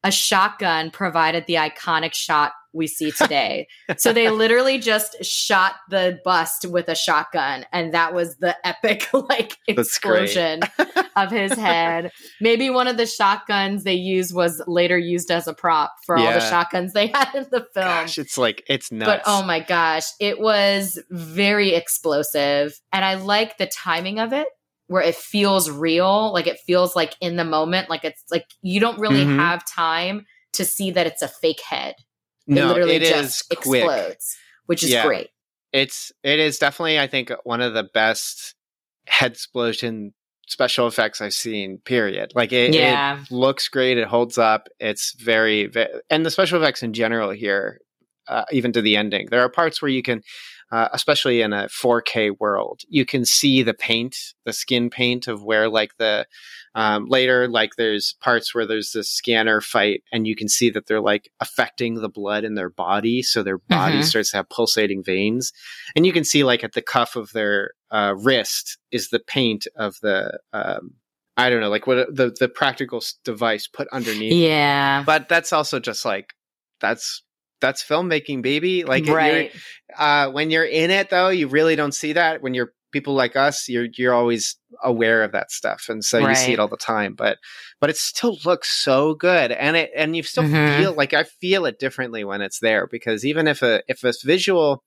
a shotgun provided the iconic shot we see today. so they literally just shot the bust with a shotgun, and that was the *laughs* epic like explosion of his head. Maybe one of the shotguns they used was later used as a prop for yeah. all the shotguns they *laughs* had in the film. Gosh, it's like it's nuts. But oh my gosh, it was very explosive, and I like the timing of it where it feels real, like it feels like in the moment, like it's like you don't really mm-hmm. have time to see that it's a fake head. It no, literally it just explodes, which is yeah. great. It's it is definitely I think one of the best head explosion special effects I've seen. Period. Like it, yeah. it looks great. It holds up. It's very, very and the special effects in general here, uh, even to the ending. There are parts where you can uh, especially in a 4K world, you can see the paint, the skin paint of where like the um, later like there's parts where there's this scanner fight and you can see that they're like affecting the blood in their body, so their body mm-hmm. starts to have pulsating veins, and you can see like at the cuff of their uh, wrist is the paint of the um, I don't know, like what the the practical device put underneath. Yeah, but that's also just like that's that's filmmaking, baby. Like right. uh, when you're in it, though, you really don't see that. When you're people like us, you're you're always aware of that stuff, and so right. you see it all the time. But but it still looks so good, and it and you still mm-hmm. feel like I feel it differently when it's there because even if a if a visual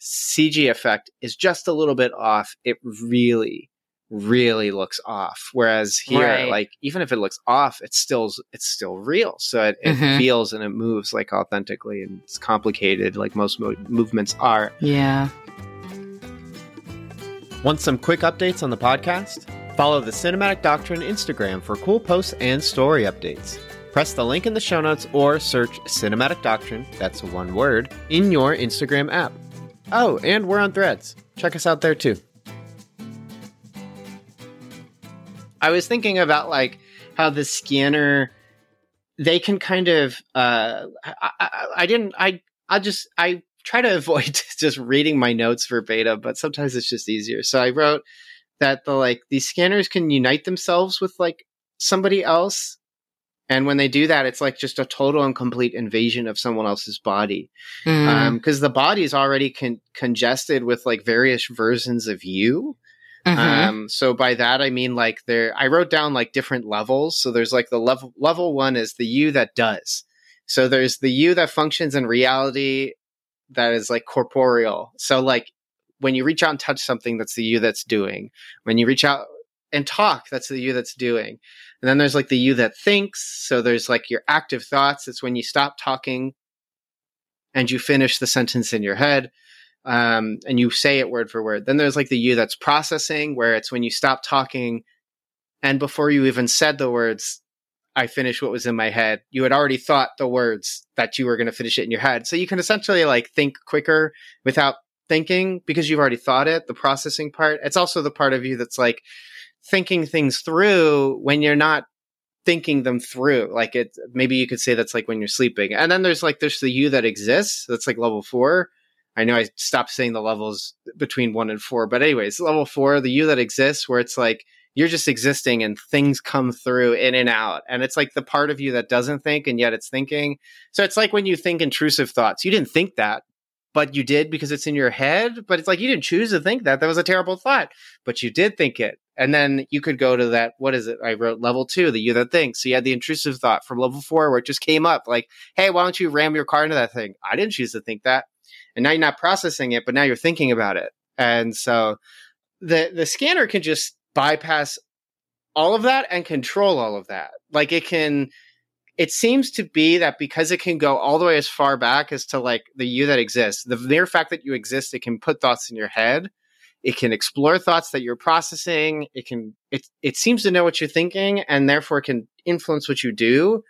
CG effect is just a little bit off, it really really looks off. Whereas here, right. like even if it looks off, it's still it's still real. So it, it mm-hmm. feels and it moves like authentically, and it's complicated like most mo- movements are. Yeah. Want some quick updates on the podcast? Follow the Cinematic Doctrine Instagram for cool posts and story updates. Press the link in the show notes or search Cinematic Doctrine, that's one word, in your Instagram app. Oh, and we're on threads. Check us out there too. I was thinking about like how the scanner they can kind of uh I, I, I didn't I I just I try to *laughs* avoid just reading my notes verbatim, but sometimes it's just easier. So I wrote that the like these scanners can unite themselves with like somebody else. And when they do that, it's like just a total and complete invasion of someone else's body. Because mm. um, the body is already con- congested with like various versions of you. Mm-hmm. Um, so by that I mean like there, I wrote down like different levels. So there's like the level level one is the you that does. So there's the you that functions in reality that is like corporeal. So like when you reach out and touch something, that's the you that's doing. When you reach out and talk, that's the you that's doing. And then there's like the you that thinks. So there's like your active thoughts. It's when you stop talking and you finish the sentence in your head um, and you say it word for word. Then there's like the you that's processing, where it's when you stop talking and before you even said the words, I finished what was in my head. You had already thought the words that you were going to finish it in your head. So you can essentially like think quicker without thinking because you've already thought it, the processing part. It's also the part of you that's like thinking things through when you're not thinking them through. Like it, maybe you could say that's like when you're sleeping. And then there's like, there's the you that exists. That's like level four I know I stopped saying the levels between one and four, but anyways, level four, the you that exists, where it's like you're just existing and things come through in and out. And it's like the part of you that doesn't think and yet it's thinking. So it's like when you think intrusive thoughts. You didn't think that, but you did because it's in your head. But it's like you didn't choose to think that. That was a terrible thought, but you did think it. And then you could go to that. What is it? I wrote level two, the you that thinks. So you had the intrusive thought from level four where it just came up like, hey, why don't you ram your car into that thing? I didn't choose to think that and now you're not processing it, but now you're thinking about it. And so the the scanner can just bypass all of that and control all of that. Like it can it seems to be that because it can go all the way as far back as to like the you that exists, the mere fact that you exist, it can put thoughts in your head. It can explore thoughts that you're processing. It can it it seems to know what you're thinking and therefore can influence what you do.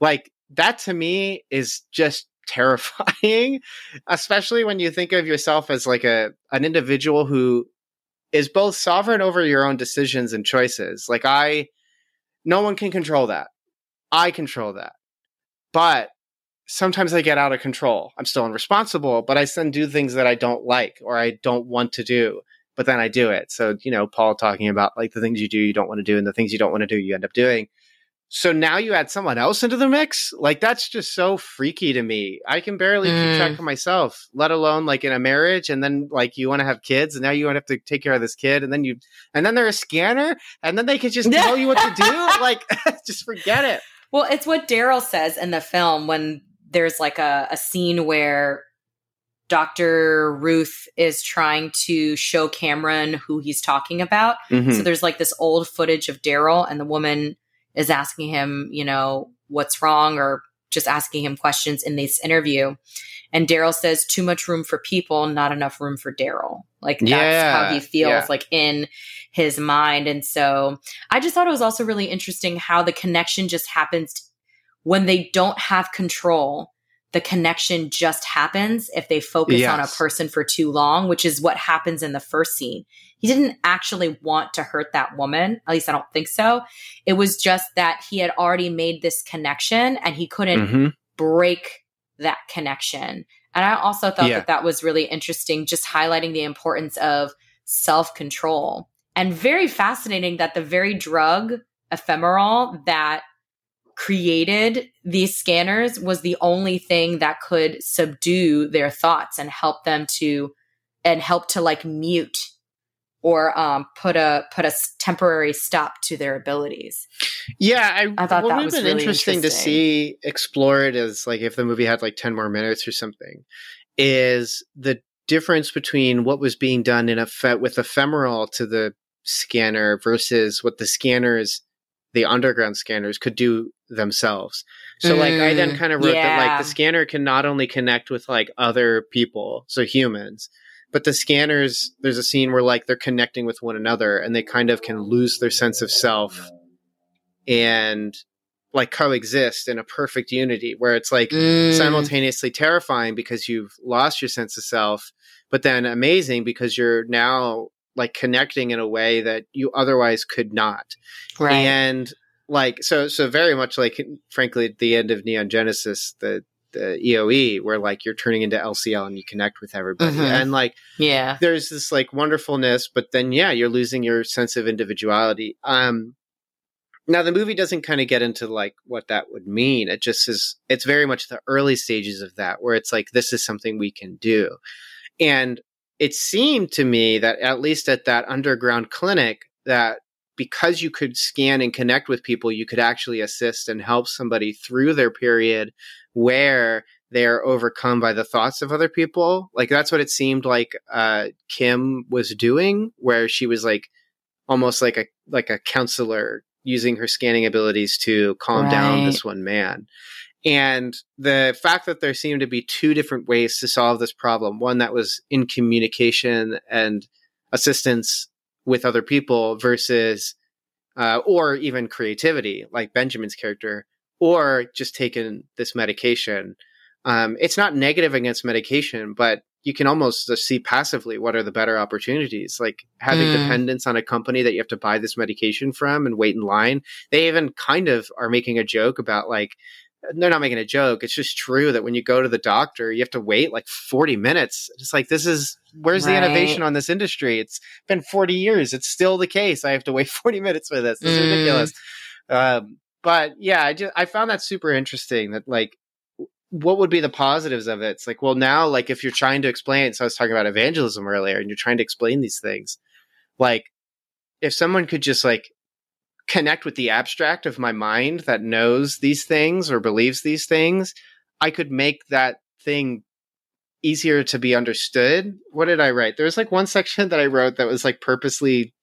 Like that to me is just terrifying, *laughs* especially when you think of yourself as like a an individual who is both sovereign over your own decisions and choices. Like I no one can control that. I control that. But sometimes I get out of control. I'm still irresponsible, but I then do things that I don't like or I don't want to do, but then I do it. So, you know, Paul talking about like the things you do you don't want to do and the things you don't want to do you end up doing. So now you add someone else into the mix like that's just so freaky to me i can barely mm. keep track mm. of myself let alone like in a marriage and then like you want to have kids and now you want to have to take care of this kid and then you and then they're a scanner and then they can just tell you what to do *laughs* like *laughs* just forget it well it's what daryl says in the film when there's like a, a scene where Dr. Ruth is trying to show Cameron who he's talking about. Mm-hmm. So there's like this old footage of Daryl, and the woman is asking him, you know, what's wrong or just asking him questions in this interview. And Daryl says, too much room for people, not enough room for Daryl. Like that's yeah, how he feels yeah. like in his mind. And so I just thought it was also really interesting how the connection just happens when they don't have control the connection just happens if they focus yes. on a person for too long, which is what happens in the first scene. He didn't actually want to hurt that woman. At least I don't think so. It was just that he had already made this connection and he couldn't mm-hmm. break that connection. And I also thought yeah. that that was really interesting, just highlighting the importance of self control. And very fascinating that the very drug Ephemerol that created these scanners was the only thing that could subdue their thoughts and help them to and help to like mute or um, put a put a temporary stop to their abilities. Yeah, I, I thought that was been really interesting, interesting, to see explored as like if the movie had like ten more minutes or something, is the difference between what was being done in a fe- with Ephemerol to the scanner versus what the scanners the underground scanners could do themselves. So mm, like I then mm, kind of wrote yeah. that like the scanner can not only connect with like other people, so humans, but the scanners there's a scene where like they're connecting with one another and they kind of can lose their sense of self and like coexist in a perfect unity where it's like mm. simultaneously terrifying because you've lost your sense of self but then amazing because you're now like connecting in a way that you otherwise could not. Right. And like so so very much like frankly at the end of Neon Genesis, the the EOE where like you're turning into LCL and you connect with everybody. Mm-hmm. And like yeah. There's this like wonderfulness, but then yeah, you're losing your sense of individuality. Um now the movie doesn't kind of get into like what that would mean. It just is it's very much the early stages of that where it's like this is something we can do. And it seemed to me that at least at that underground clinic that because you could scan and connect with people you could actually assist and help somebody through their period where they're overcome by the thoughts of other people like that's what it seemed like uh, kim was doing where she was like almost like a like a counselor using her scanning abilities to calm right. down this one man and the fact that there seemed to be two different ways to solve this problem one that was in communication and assistance with other people versus, uh, or even creativity, like Benjamin's character, or just taking this medication. Um, it's not negative against medication, but you can almost see passively what are the better opportunities like having mm. dependence on a company that you have to buy this medication from and wait in line they even kind of are making a joke about like they're not making a joke. It's just true that when you go to the doctor, you have to wait like 40 minutes. It's like, this is, where's right. the innovation on this industry? It's been 40 years. It's still the case. I have to wait *laughs* 40 minutes for this. This is mm. ridiculous. Um, but yeah, I just, I found that super interesting that like, what would be the positives of it? It's like, well, now, like, if you're trying to explain, so I was talking about evangelism earlier, and you're trying to explain these things, like, if someone could just like connect with the abstract of my mind that knows these things or believes these things, I could make that thing easier to be understood. What did I write? There was like one section that I wrote that was like purposely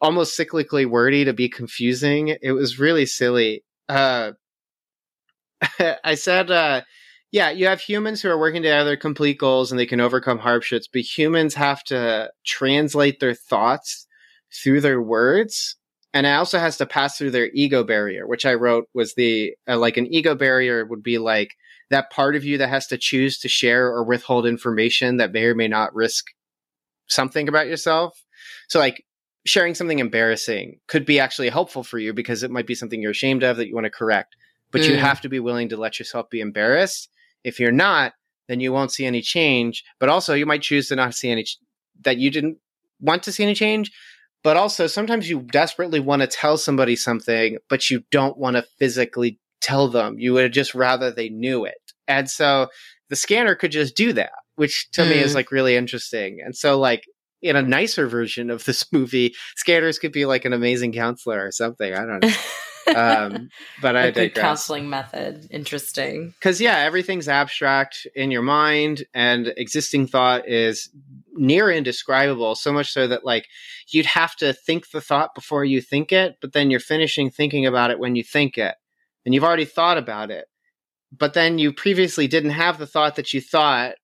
almost cyclically wordy to be confusing. It was really silly. Uh, *laughs* I said, uh, yeah, you have humans who are working together, complete goals, and they can overcome hardships, but humans have to translate their thoughts through their words and it also has to pass through their ego barrier, which I wrote was the uh, like an ego barrier would be like that part of you that has to choose to share or withhold information that may or may not risk something about yourself. So like sharing something embarrassing could be actually helpful for you because it might be something you're ashamed of that you want to correct, but mm. you have to be willing to let yourself be embarrassed. If you're not, then you won't see any change, but also you might choose to not see any ch- that you didn't want to see any change, but also sometimes you desperately want to tell somebody something, but you don't want to physically tell them. You would just rather they knew it. And so the scanner could just do that, which to mm. me is mm. like really interesting. And so like in a nicer version of this *laughs* movie, scanners could be like an amazing counselor or something. I don't know. *laughs* um, but I good counseling method. Interesting. Because yeah, everything's abstract in your mind, and existing thought is near indescribable. So much so that like you'd have to think the thought before you think it, but then you're finishing thinking about it when you think it, and you've already thought about it. But then you previously didn't have the thought that you thought,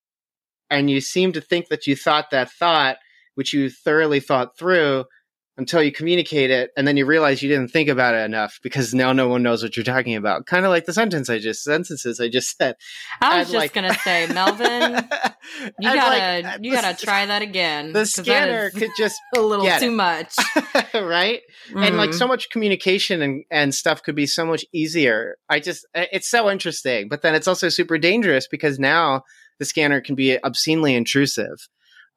and you seem to think that you thought that thought, which you thoroughly thought through until you communicate it and then you realize you didn't think about it enough because now no one knows what you're talking about kind of like the sentence i just sentences i just said i was and just like, gonna say melvin *laughs* you gotta like, you gotta try that again the scanner could just *laughs* a little too it. much *laughs* right mm-hmm. and like mm-hmm. so much communication and, and stuff could be so much easier i just it's so interesting but then it's also super dangerous because now the scanner can be obscenely intrusive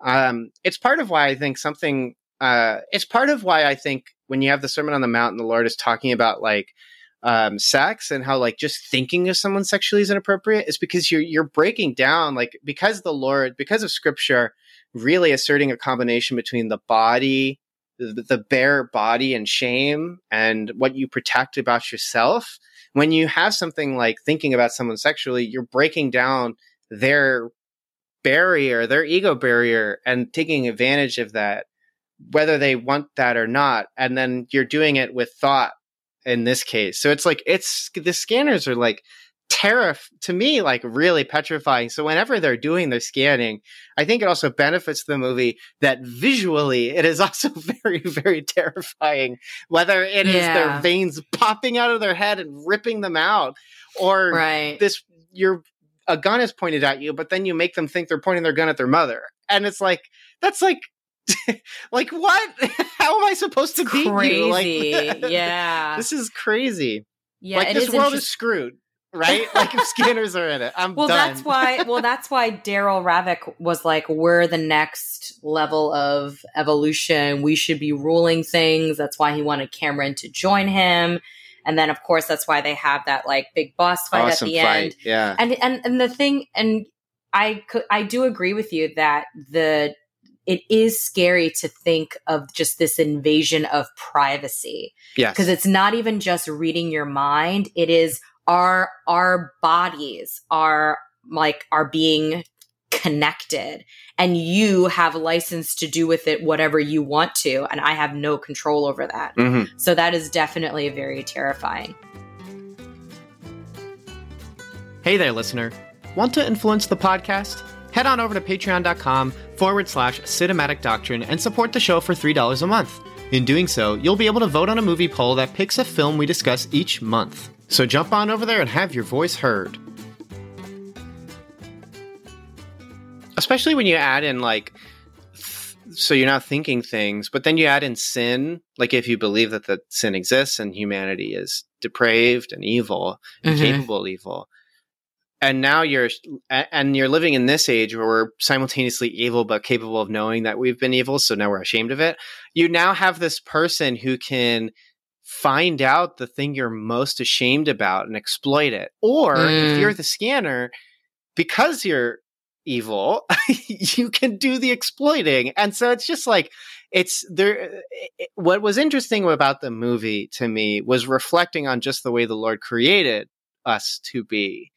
um, it's part of why I think something uh, it's part of why I think when you have the Sermon on the Mount and the Lord is talking about like um, sex and how like just thinking of someone sexually is inappropriate is because you're you're breaking down like because the Lord because of Scripture really asserting a combination between the body the, the bare body and shame and what you protect about yourself when you have something like thinking about someone sexually you're breaking down their barrier their ego barrier and taking advantage of that whether they want that or not. And then you're doing it with thought in this case. So it's like, it's the scanners are like terrif to me, like really petrifying. So whenever they're doing their scanning, I think it also benefits the movie that visually it is *laughs* also very, very terrifying. Whether it yeah. is their veins popping out of their head and ripping them out or right. this, your, a gun is pointed at you, but then you make them think they're pointing their gun at their mother. And it's like, that's like *laughs* like what? *laughs* How am I supposed to be crazy? Like, *laughs* yeah, this is crazy. Yeah, like this world is screwed. Right, like if scanners are in it, I'm well. Done. That's why. Well, that's why Daryl Revok was like, "We're the next level of evolution. We should be ruling things." That's why he wanted Cameron to join him, and then of course that's why they have that like big boss fight awesome at the fight. end. Yeah, and and and the thing, and I could, I do agree with you that the it is scary to think of just this invasion of privacy. Yes. Because it's not even just reading your mind. It is our, our bodies are like, are being connected and you have license to do with it whatever you want to. And I have no control over that. Mm-hmm. So that is definitely very terrifying. Hey there, listener. Want to influence the podcast? Head on over to patreon.com forward slash cinematic doctrine and support the show for $3 a month. In doing so, you'll be able to vote on a movie poll that picks a film we discuss each month. So jump on over there and have your voice heard. Especially when you add in, like, so you're not thinking things, but then you add in sin, like if you believe that the sin exists and humanity is depraved and evil and mm-hmm. capable of evil and now you're and you're living in this age where we're simultaneously evil but capable of knowing that we've been evil so now we're ashamed of it. You now have this person who can find out the thing you're most ashamed about and exploit it. Or mm. if you're the scanner because you're evil *laughs* you can do the exploiting. And so it's just like it's there it, what was interesting about the movie to me was reflecting on just the way the lord created us to be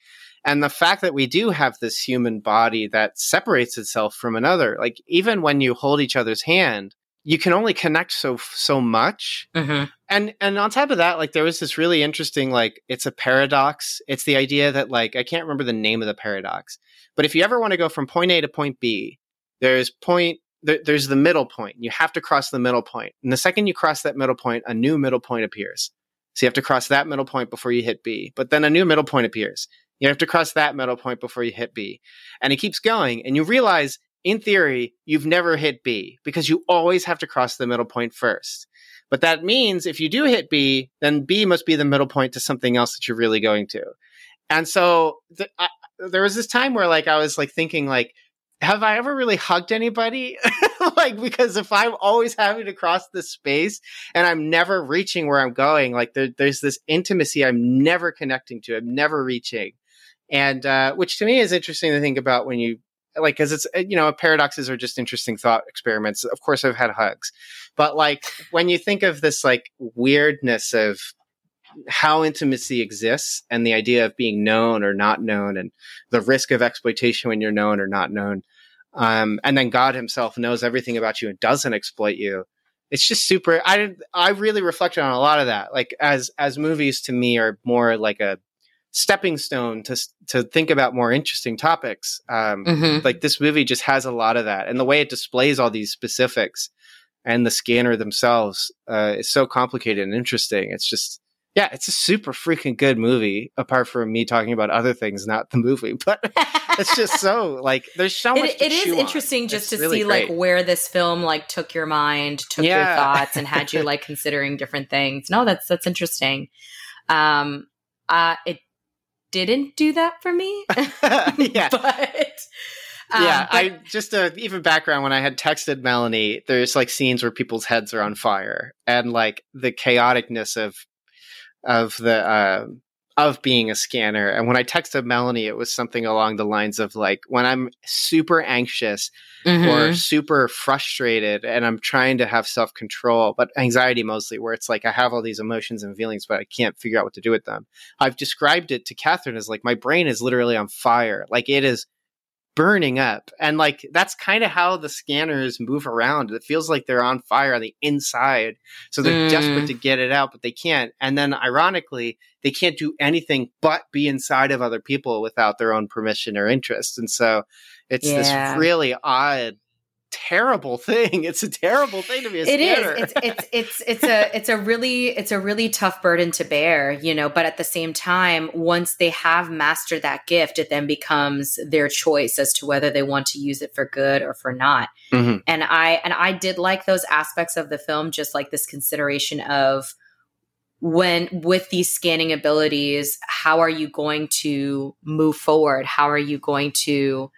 and the fact that we do have this human body that separates itself from another like even when you hold each other's hand you can only connect so so much. Mm-hmm. and and on top of that like there was this really interesting like it's a paradox. It's the idea that like i can't remember the name of the paradox but if you ever want to go from point a to point b there's point there, there's the middle point. You have to cross the middle point. And the second you cross that middle point a new middle point appears. So you have to cross that middle point before you hit b but then a new middle point appears you have to cross that middle point before you hit B. And it keeps going. And you realize, in theory, you've never hit B because you always have to cross the middle point first. But that means if you do hit B, then B must be the middle point to something else that you're really going to. And so th- I, there was this time where like I was like thinking like, have I ever really hugged anybody? *laughs* like because if I'm always having to cross this space and I'm never reaching where I'm going, like there, there's this intimacy I'm never connecting to, I'm never reaching, and uh, which to me is interesting to think about when you like because it's you know paradoxes are just interesting thought experiments. Of course, I've had hugs, but like when you think of this like weirdness of how intimacy exists and the idea of being known or not known and the risk of exploitation when you're known or not known um, and then God Himself knows everything about you and doesn't exploit you. It's just super. I I really reflected on a lot of that. Like as as movies to me are more like a stepping stone to to think about more interesting topics. Um, mm-hmm. Like this movie just has a lot of that, and the way it displays all these specifics and the scanner themselves uh, is so complicated and interesting. It's just yeah, it's a super freaking good movie. Apart from me talking about other things, not the movie, *laughs* but it's just so like there's so much. it, it is interesting on. just it's to really see great. like where this film like took your mind, took yeah. your thoughts, and had you like *laughs* considering different things. No, that's that's interesting. Um, uh, it didn't do that for me. *laughs* *laughs* yeah, but. Um, yeah, but- I just uh, even background when I had texted Melanie, there's like scenes where people's heads are on fire, and like the chaoticness of of the uh, of being a scanner. And when I texted Melanie, it was something along the lines of like when I'm super anxious mm-hmm. or super frustrated and I'm trying to have self control, but anxiety mostly, where it's like I have all these emotions and feelings, but I can't figure out what to do with them. I've described it to Catherine as like my brain is literally on fire. Like it is burning up. And like that's kind of how the scanners move around. It feels like they're on fire on the inside. So they're mm. desperate to get it out, but they can't. And then ironically, they can't do anything but be inside of other people without their own permission or interest. And so it's yeah. this really odd terrible thing. It's a terrible thing to be a It is. It's, it's it's it's a it's a really it's a really tough burden to bear, you know, but at the same time, once they have mastered that gift, it then becomes their choice as to whether they want to use it for good or for not. Mm-hmm. And I and I did like those aspects of the film just like this consideration of when with these scanning abilities, how are you going to move forward? How are you going to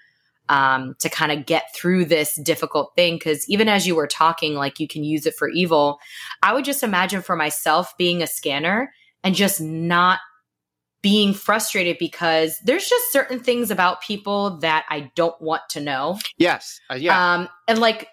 um, to kind of get through this difficult thing. Because even as you were talking, like you can use it for evil, I would just imagine for myself being a scanner and just not being frustrated because there's just certain things about people that I don't want to know. Yes. Uh, yeah. Um, and like,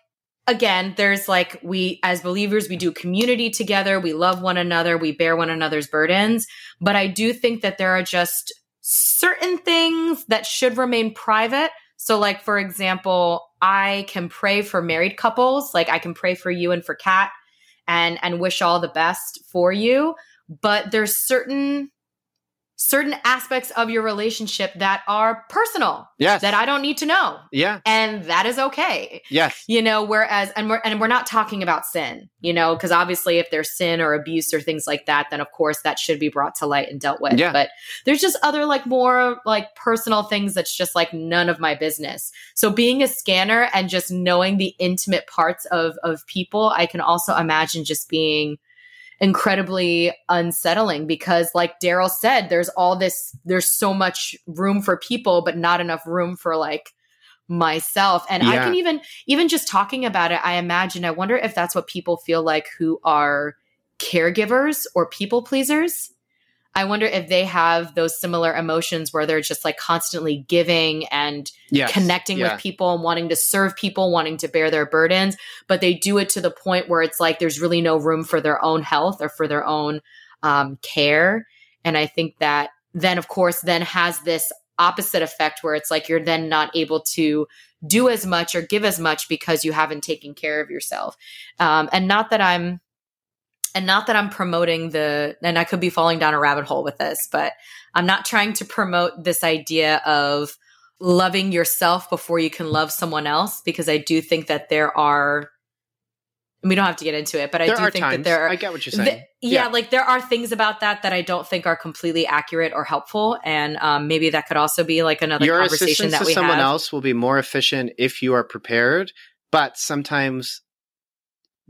again, there's like, we as believers, we do community together. We love one another. We bear one another's burdens. But I do think that there are just certain things that should remain private so, like, for example, I can pray for married couples. Like, I can pray for you and for Kat and, and wish all the best for you. But there's certain certain aspects of your relationship that are personal. Yes. That I don't need to know. Yeah. And that is okay. Yes. You know, whereas and we're and we're not talking about sin, you know, because obviously if there's sin or abuse or things like that, then of course that should be brought to light and dealt with. Yeah. But there's just other like more like personal things that's just like none of my business. So being a scanner and just knowing the intimate parts of of people, I can also imagine just being incredibly unsettling because like Daryl said, there's all this, there's so much room for people, but not enough room for like myself. And yeah. I can even, even just talking about it, I imagine, I wonder if that's what people feel like who are caregivers or people pleasers. I wonder if they have those similar emotions where they're just like constantly giving and yes, connecting yeah. with people and wanting to serve people, wanting to bear their burdens, but they do it to the point where it's like there's really no room for their own health or for their own um, care. And I think that then, of course, then has this opposite effect where it's like you're then not able to do as much or give as much because you haven't taken care of yourself. Um, and not that I'm and not that I'm promoting the, and I could be falling down a rabbit hole with this, but I'm not trying to promote this idea of loving yourself before you can love someone else, because I do think that there are, we don't have to get into it, but I do think times. that there are, I get what you're saying. yeah, yeah, like there are things about that that I don't think are completely accurate or helpful. And um, maybe that could also be like another Your conversation that to we someone have. else will be more efficient if you are prepared, but sometimes,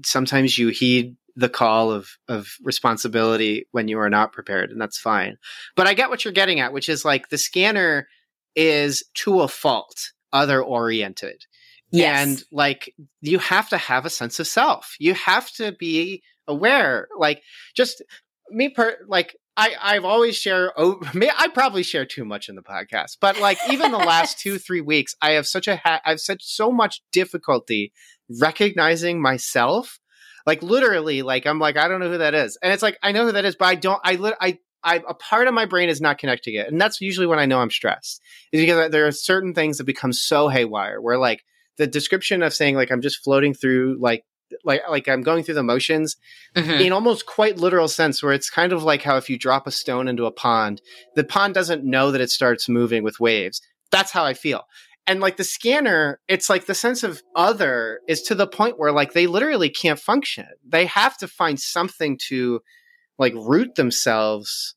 sometimes you heed the call of of responsibility when you are not prepared and that's fine but i get what you're getting at which is like the scanner is to a fault other oriented Yes. And like you have to have a sense of self. You have to be aware. Like just me per like I, I've always share. Oh, *laughs* I probably share too much in the podcast, but like even the last two, *laughs* three weeks, I have such a, ha- I've such so much difficulty recognizing myself. Like literally, like I'm like I don't know who that is, and it's like I know who that is, but I don't. I lit. I I, a part of my brain is not connecting it. And that's usually when I know I'm stressed is because there are certain things that become so haywire where like the description of saying like I'm just floating through like like like I'm going through the motions mm-hmm. in almost quite literal sense where it's kind of like how if you drop a stone into a pond, the pond doesn't know that it starts moving with waves. That's how I feel. And like the scanner, it's like the sense of other is to the point where like they literally can't function. They have to find something to like root themselves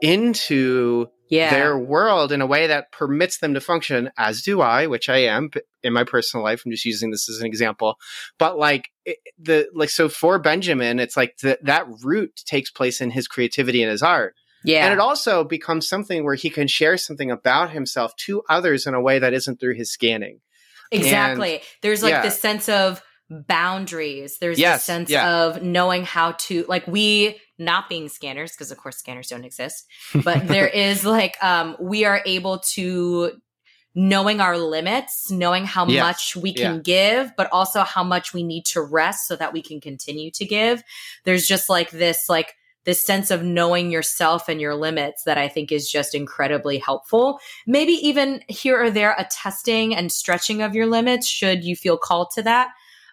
into yeah. their world in a way that permits them to function, as do I, which I am in my personal life. I'm just using this as an example. But like it, the like so for Benjamin, it's like the, that root takes place in his creativity and his art. Yeah. And it also becomes something where he can share something about himself to others in a way that isn't through his scanning. Exactly. And, There's like yeah. this sense of boundaries. There's yes, this sense yeah. of knowing how to like we not being scanners because of course scanners don't exist but *laughs* there is like um we are able to knowing our limits knowing how yes. much we can yeah. give but also how much we need to rest so that we can continue to give there's just like this like this sense of knowing yourself and your limits that I think is just incredibly helpful. Maybe even here or there, a testing and stretching of your limits should you feel called to that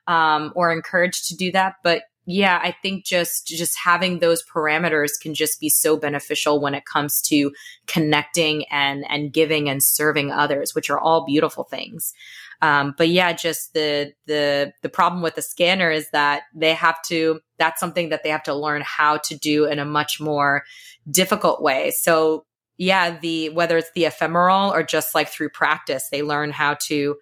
um, or encouraged to do that. But yeah, I think just just having those parameters can just be so beneficial when it comes to connecting and and giving and serving others, which are all beautiful things. Um, but yeah, just the the the problem with the scanner is that they have to. That's something that they have to learn how to do in a much more difficult way. So yeah, the whether it's the Ephemerol or just like through practice, they learn how to.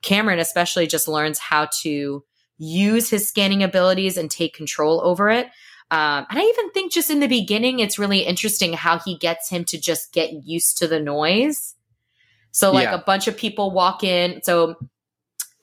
Cameron especially just learns how to use his scanning abilities and take control over it. Um, and I even think just in the beginning, it's really interesting how he gets him to just get used to the noise. So, like yeah. a bunch of people walk in. So,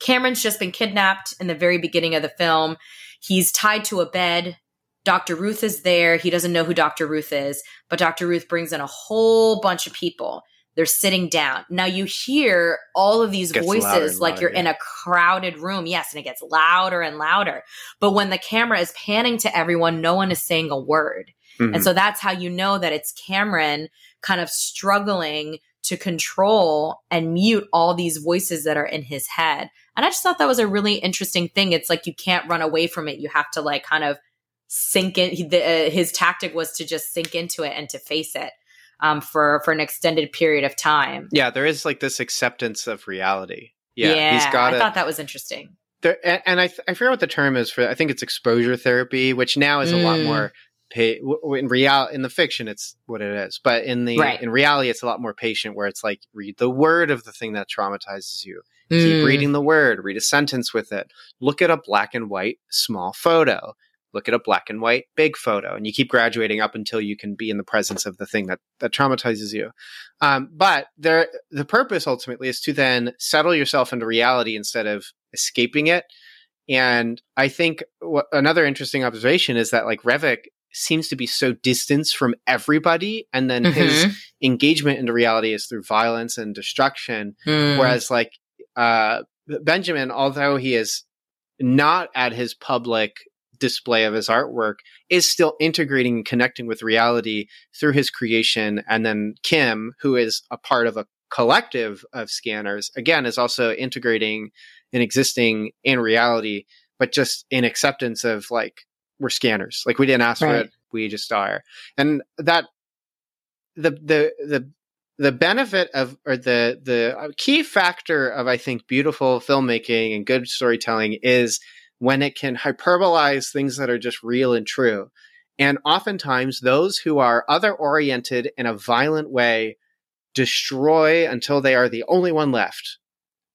Cameron's just been kidnapped in the very beginning of the film. He's tied to a bed. Dr. Ruth is there. He doesn't know who Dr. Ruth is, but Dr. Ruth brings in a whole bunch of people. They're sitting down. Now you hear all of these voices like louder, you're yeah. in a crowded room. Yes, and it gets louder and louder. But when the camera is panning to everyone, no one is saying a word. Mm-hmm. And so that's how you know that it's Cameron kind of struggling to control and mute all these voices that are in his head. And I just thought that was a really interesting thing. It's like you can't run away from it. You have to like kind of sink in. The, uh, his tactic was to just sink into it and to face it um, for for an extended period of time. Yeah, there is like this acceptance of reality. Yeah, yeah he's got. I thought that was interesting. There, and, I th- I forget what the term is for. I think it's exposure therapy, which now is a lot mm. more. Pay, in real in the fiction, it's what it is, but in the right. in reality, it's a lot more patient. Where it's like read the word of the thing that traumatizes you. Mm. Keep reading the word. Read a sentence with it. Look at a black and white small photo look at a black and white big photo and you keep graduating up until you can be in the presence of the thing that, that traumatizes you um, but there, the purpose ultimately is to then settle yourself into reality instead of escaping it and i think what, another interesting observation is that like revok seems to be so distanced from everybody and then mm-hmm. his engagement into reality is through violence and destruction mm. whereas like uh, benjamin although he is not at his public display of his artwork is still integrating and connecting with reality through his creation. And then Kim, who is a part of a collective of scanners, again, is also integrating and existing in reality, but just in acceptance of like, we're scanners. Like we didn't ask right. for it. We just are. And that the, the, the, the benefit of or the the uh, key factor of I think beautiful filmmaking and good storytelling is when it can hyperbolize things that are just real and true. And oftentimes, those who are other oriented in a violent way destroy until they are the only one left,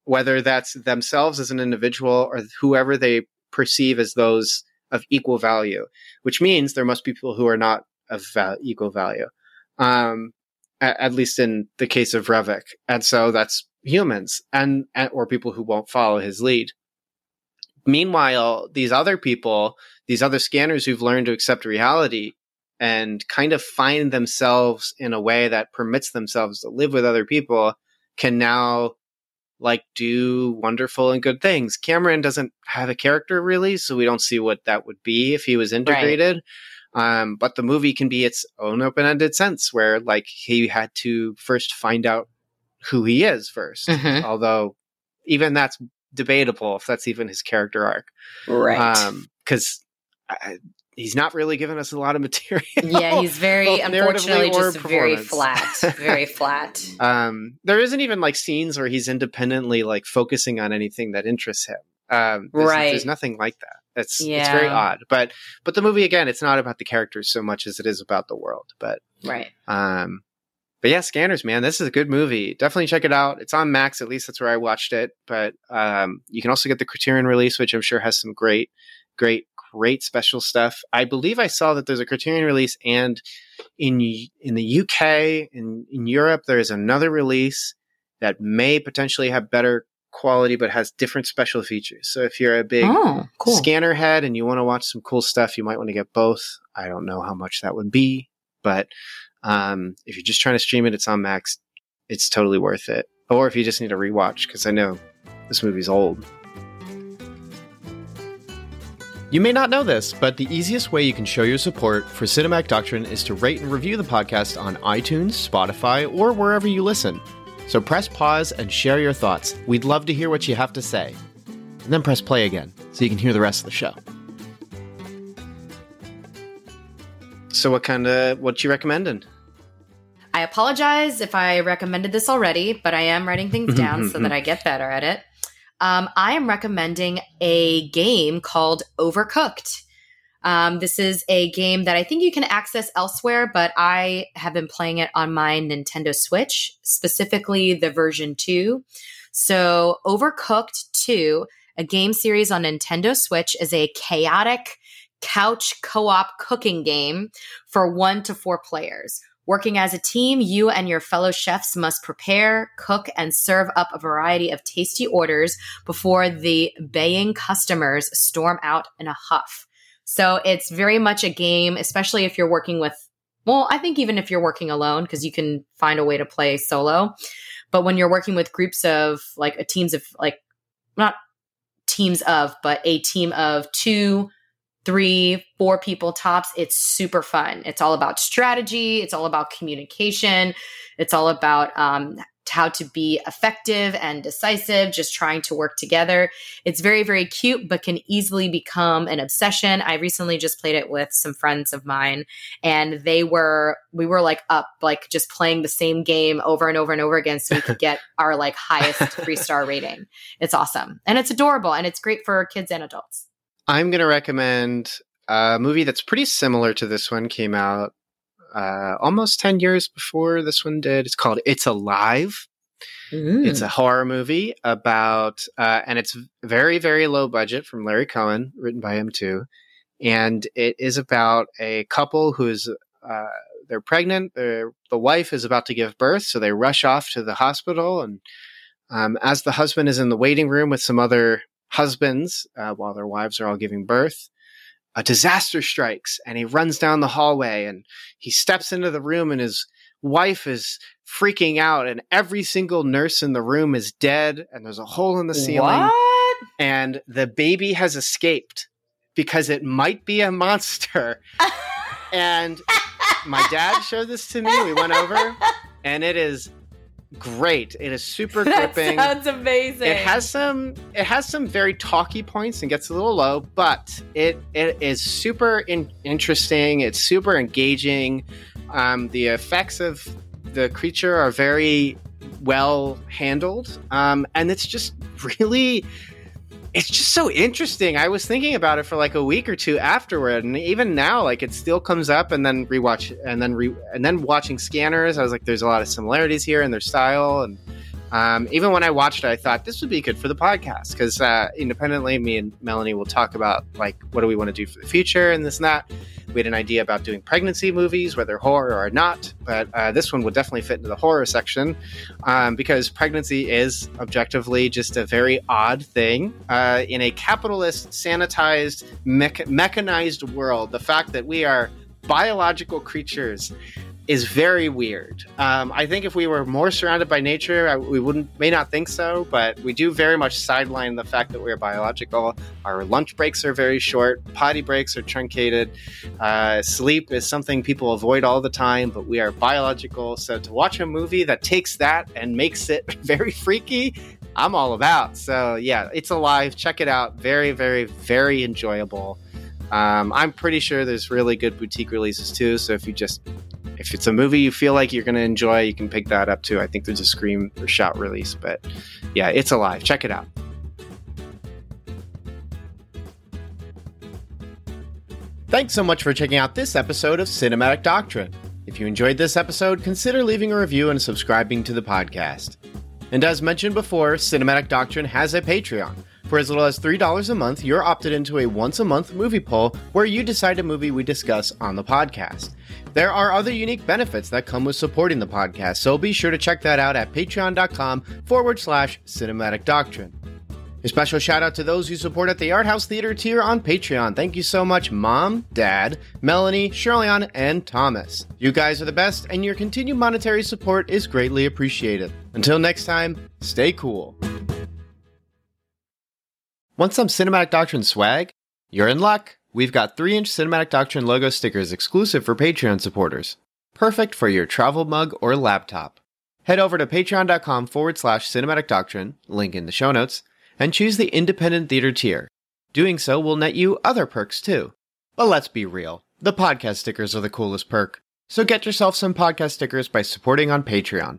whether that's themselves as an individual or whoever they perceive as those of equal value, which means there must be people who are not of equal value. Um, at least in the case of Revok. And so that's humans and, and or people who won't follow his lead. Meanwhile, these other people, these other scanners who've learned to accept reality and kind of find themselves in a way that permits themselves to live with other people can now like do wonderful and good things. Cameron doesn't have a character really, so we don't see what that would be if he was integrated. Right. Um, but the movie can be its own open-ended sense where like he had to first find out who he is 1st mm-hmm. although even that's debatable if that's even his character arc. Right. Um, cause he's not really given us a lot of *laughs* material. Yeah, he's very unfortunately just very flat, very *laughs* flat. Um, there isn't even like scenes where he's independently like focusing on anything that interests him. Um, there's, right. There's nothing like that. It's yeah. it's very odd. But but the movie again, it's not about the characters so much as it is about the world. But right. Um, but yeah, Scanners, man, this is a good movie. Definitely check it out. It's on Max, at least that's where I watched it. But um, you can also get the Criterion release, which I'm sure has some great, great great special stuff. I believe I saw that there's a Criterion release, and in in the UK, in in Europe, there is another release that may potentially have better quality, but has different special features. So if you're a big oh, cool. scanner head and you want to watch some cool stuff, you might want to get both. I don't know how much that would be, but um, if you're just trying to stream it, it's on Max. It's totally worth it. Or if you just need a rewatch, because I know this movie's old. You may not know this, but the easiest way you can show your support for Cinematic Doctrine is to rate and review the podcast on iTunes, Spotify, or wherever you listen. So press pause and share your thoughts. We'd love to hear what you have to say. And then press play again so you can hear the rest of the show. So what kind of what you recommending? I apologize if I recommended this already, but I am writing things down so that I get better at it um, I am recommending a game called Overcooked. Um, this is a game that I think you can access elsewhere, but I have been playing it on my Nintendo Switch, specifically the version 2. So, Overcooked 2, a game series on Nintendo Switch, is a chaotic couch co op cooking game for one to four players. Working as a team, you and your fellow chefs must prepare, cook, and serve up a variety of tasty orders before the baying customers storm out in a huff. So it's very much a game, especially if you're working with, well, I think even if you're working alone, because you can find a way to play solo. But when you're working with groups of like a teams of like, not teams of, but a team of two, three, four people tops. It's super fun. It's all about strategy. It's all about communication. It's all about um, how to be effective and decisive, just trying to work together. It's very, very cute, but can easily become an obsession. I recently just played it with some friends of mine, and they were, we were like up, like just playing the same game over and over and over again so we could get our like highest *laughs* three star rating. It's awesome. And it's adorable and it's great for kids and adults. I'm going to recommend a movie that's pretty similar to this one. Came out uh, almost ten years before this one did. It's called It's Alive. Mm. It's a horror movie about, uh, and it's very very low budget from Larry Cohen, written by him too, and it is about a couple who's uh, they're pregnant. They're, the wife is about to give birth, so they rush off to the hospital and. Um, as the husband is in the waiting room with some other husbands uh, while their wives are all giving birth. A disaster strikes and he runs down the hallway and he steps into the room and his wife is freaking out and every single nurse in the room is dead and there's a hole in the ceiling what? and the baby has escaped because it might be a monster *laughs* and my dad showed this to me we went over and it is great. It is super *laughs* gripping. That sounds amazing. It has some it has some very talky points and gets a little low, but it it is super in, interesting. It's super engaging. Um, the effects of the creature are very well handled, um, and it's just *laughs* really it's just so interesting. I was thinking about it for like a week or two afterward, and even now, like it still comes up. And then rewatch, and then re, and then watching Scanners, I was like, there's a lot of similarities here in their style, and Um, even when I watched it, I thought this would be good for the podcast because uh, independently, me and Melanie will talk about like what do we want to do for the future and this and that. We had an idea about doing pregnancy movies, whether horror or not, but uh, this one will definitely fit into the horror section um, because pregnancy is objectively just a very odd thing uh, in a capitalist, sanitized, me- mechanized world. The fact that we are biological creatures is very weird. Um, I think if we were more surrounded by nature, I, we wouldn't may not think so, but we do very much sideline the fact that we're biological. Our lunch breaks are very short, potty breaks are truncated. Uh, sleep is something people avoid all the time, but we are biological. So to watch a movie that takes that and makes it *laughs* very freaky, I'm all about. So yeah, it's alive. Check it out. Very, very, very enjoyable. Um, I'm pretty sure there's really good boutique releases too. So if you just if it's a movie you feel like you're going to enjoy, you can pick that up too. I think there's a Scream or Shout release, but yeah, it's alive. Check it out. Thanks so much for checking out this episode of Cinematic Doctrine. If you enjoyed this episode, consider leaving a review and subscribing to the podcast. And as mentioned before, Cinematic Doctrine has a Patreon. For as little as $3 a month, you're opted into a once a month movie poll where you decide a movie we discuss on the podcast. There are other unique benefits that come with supporting the podcast, so be sure to check that out at patreon.com forward slash cinematic doctrine. A special shout out to those who support at the Art House Theater tier on Patreon. Thank you so much, Mom, Dad, Melanie, Shirleyan, and Thomas. You guys are the best, and your continued monetary support is greatly appreciated. Until next time, stay cool. Want some Cinematic Doctrine swag? You're in luck! We've got 3 inch Cinematic Doctrine logo stickers exclusive for Patreon supporters. Perfect for your travel mug or laptop. Head over to patreon.com forward slash cinematic doctrine, link in the show notes, and choose the independent theater tier. Doing so will net you other perks too. But let's be real, the podcast stickers are the coolest perk. So get yourself some podcast stickers by supporting on Patreon.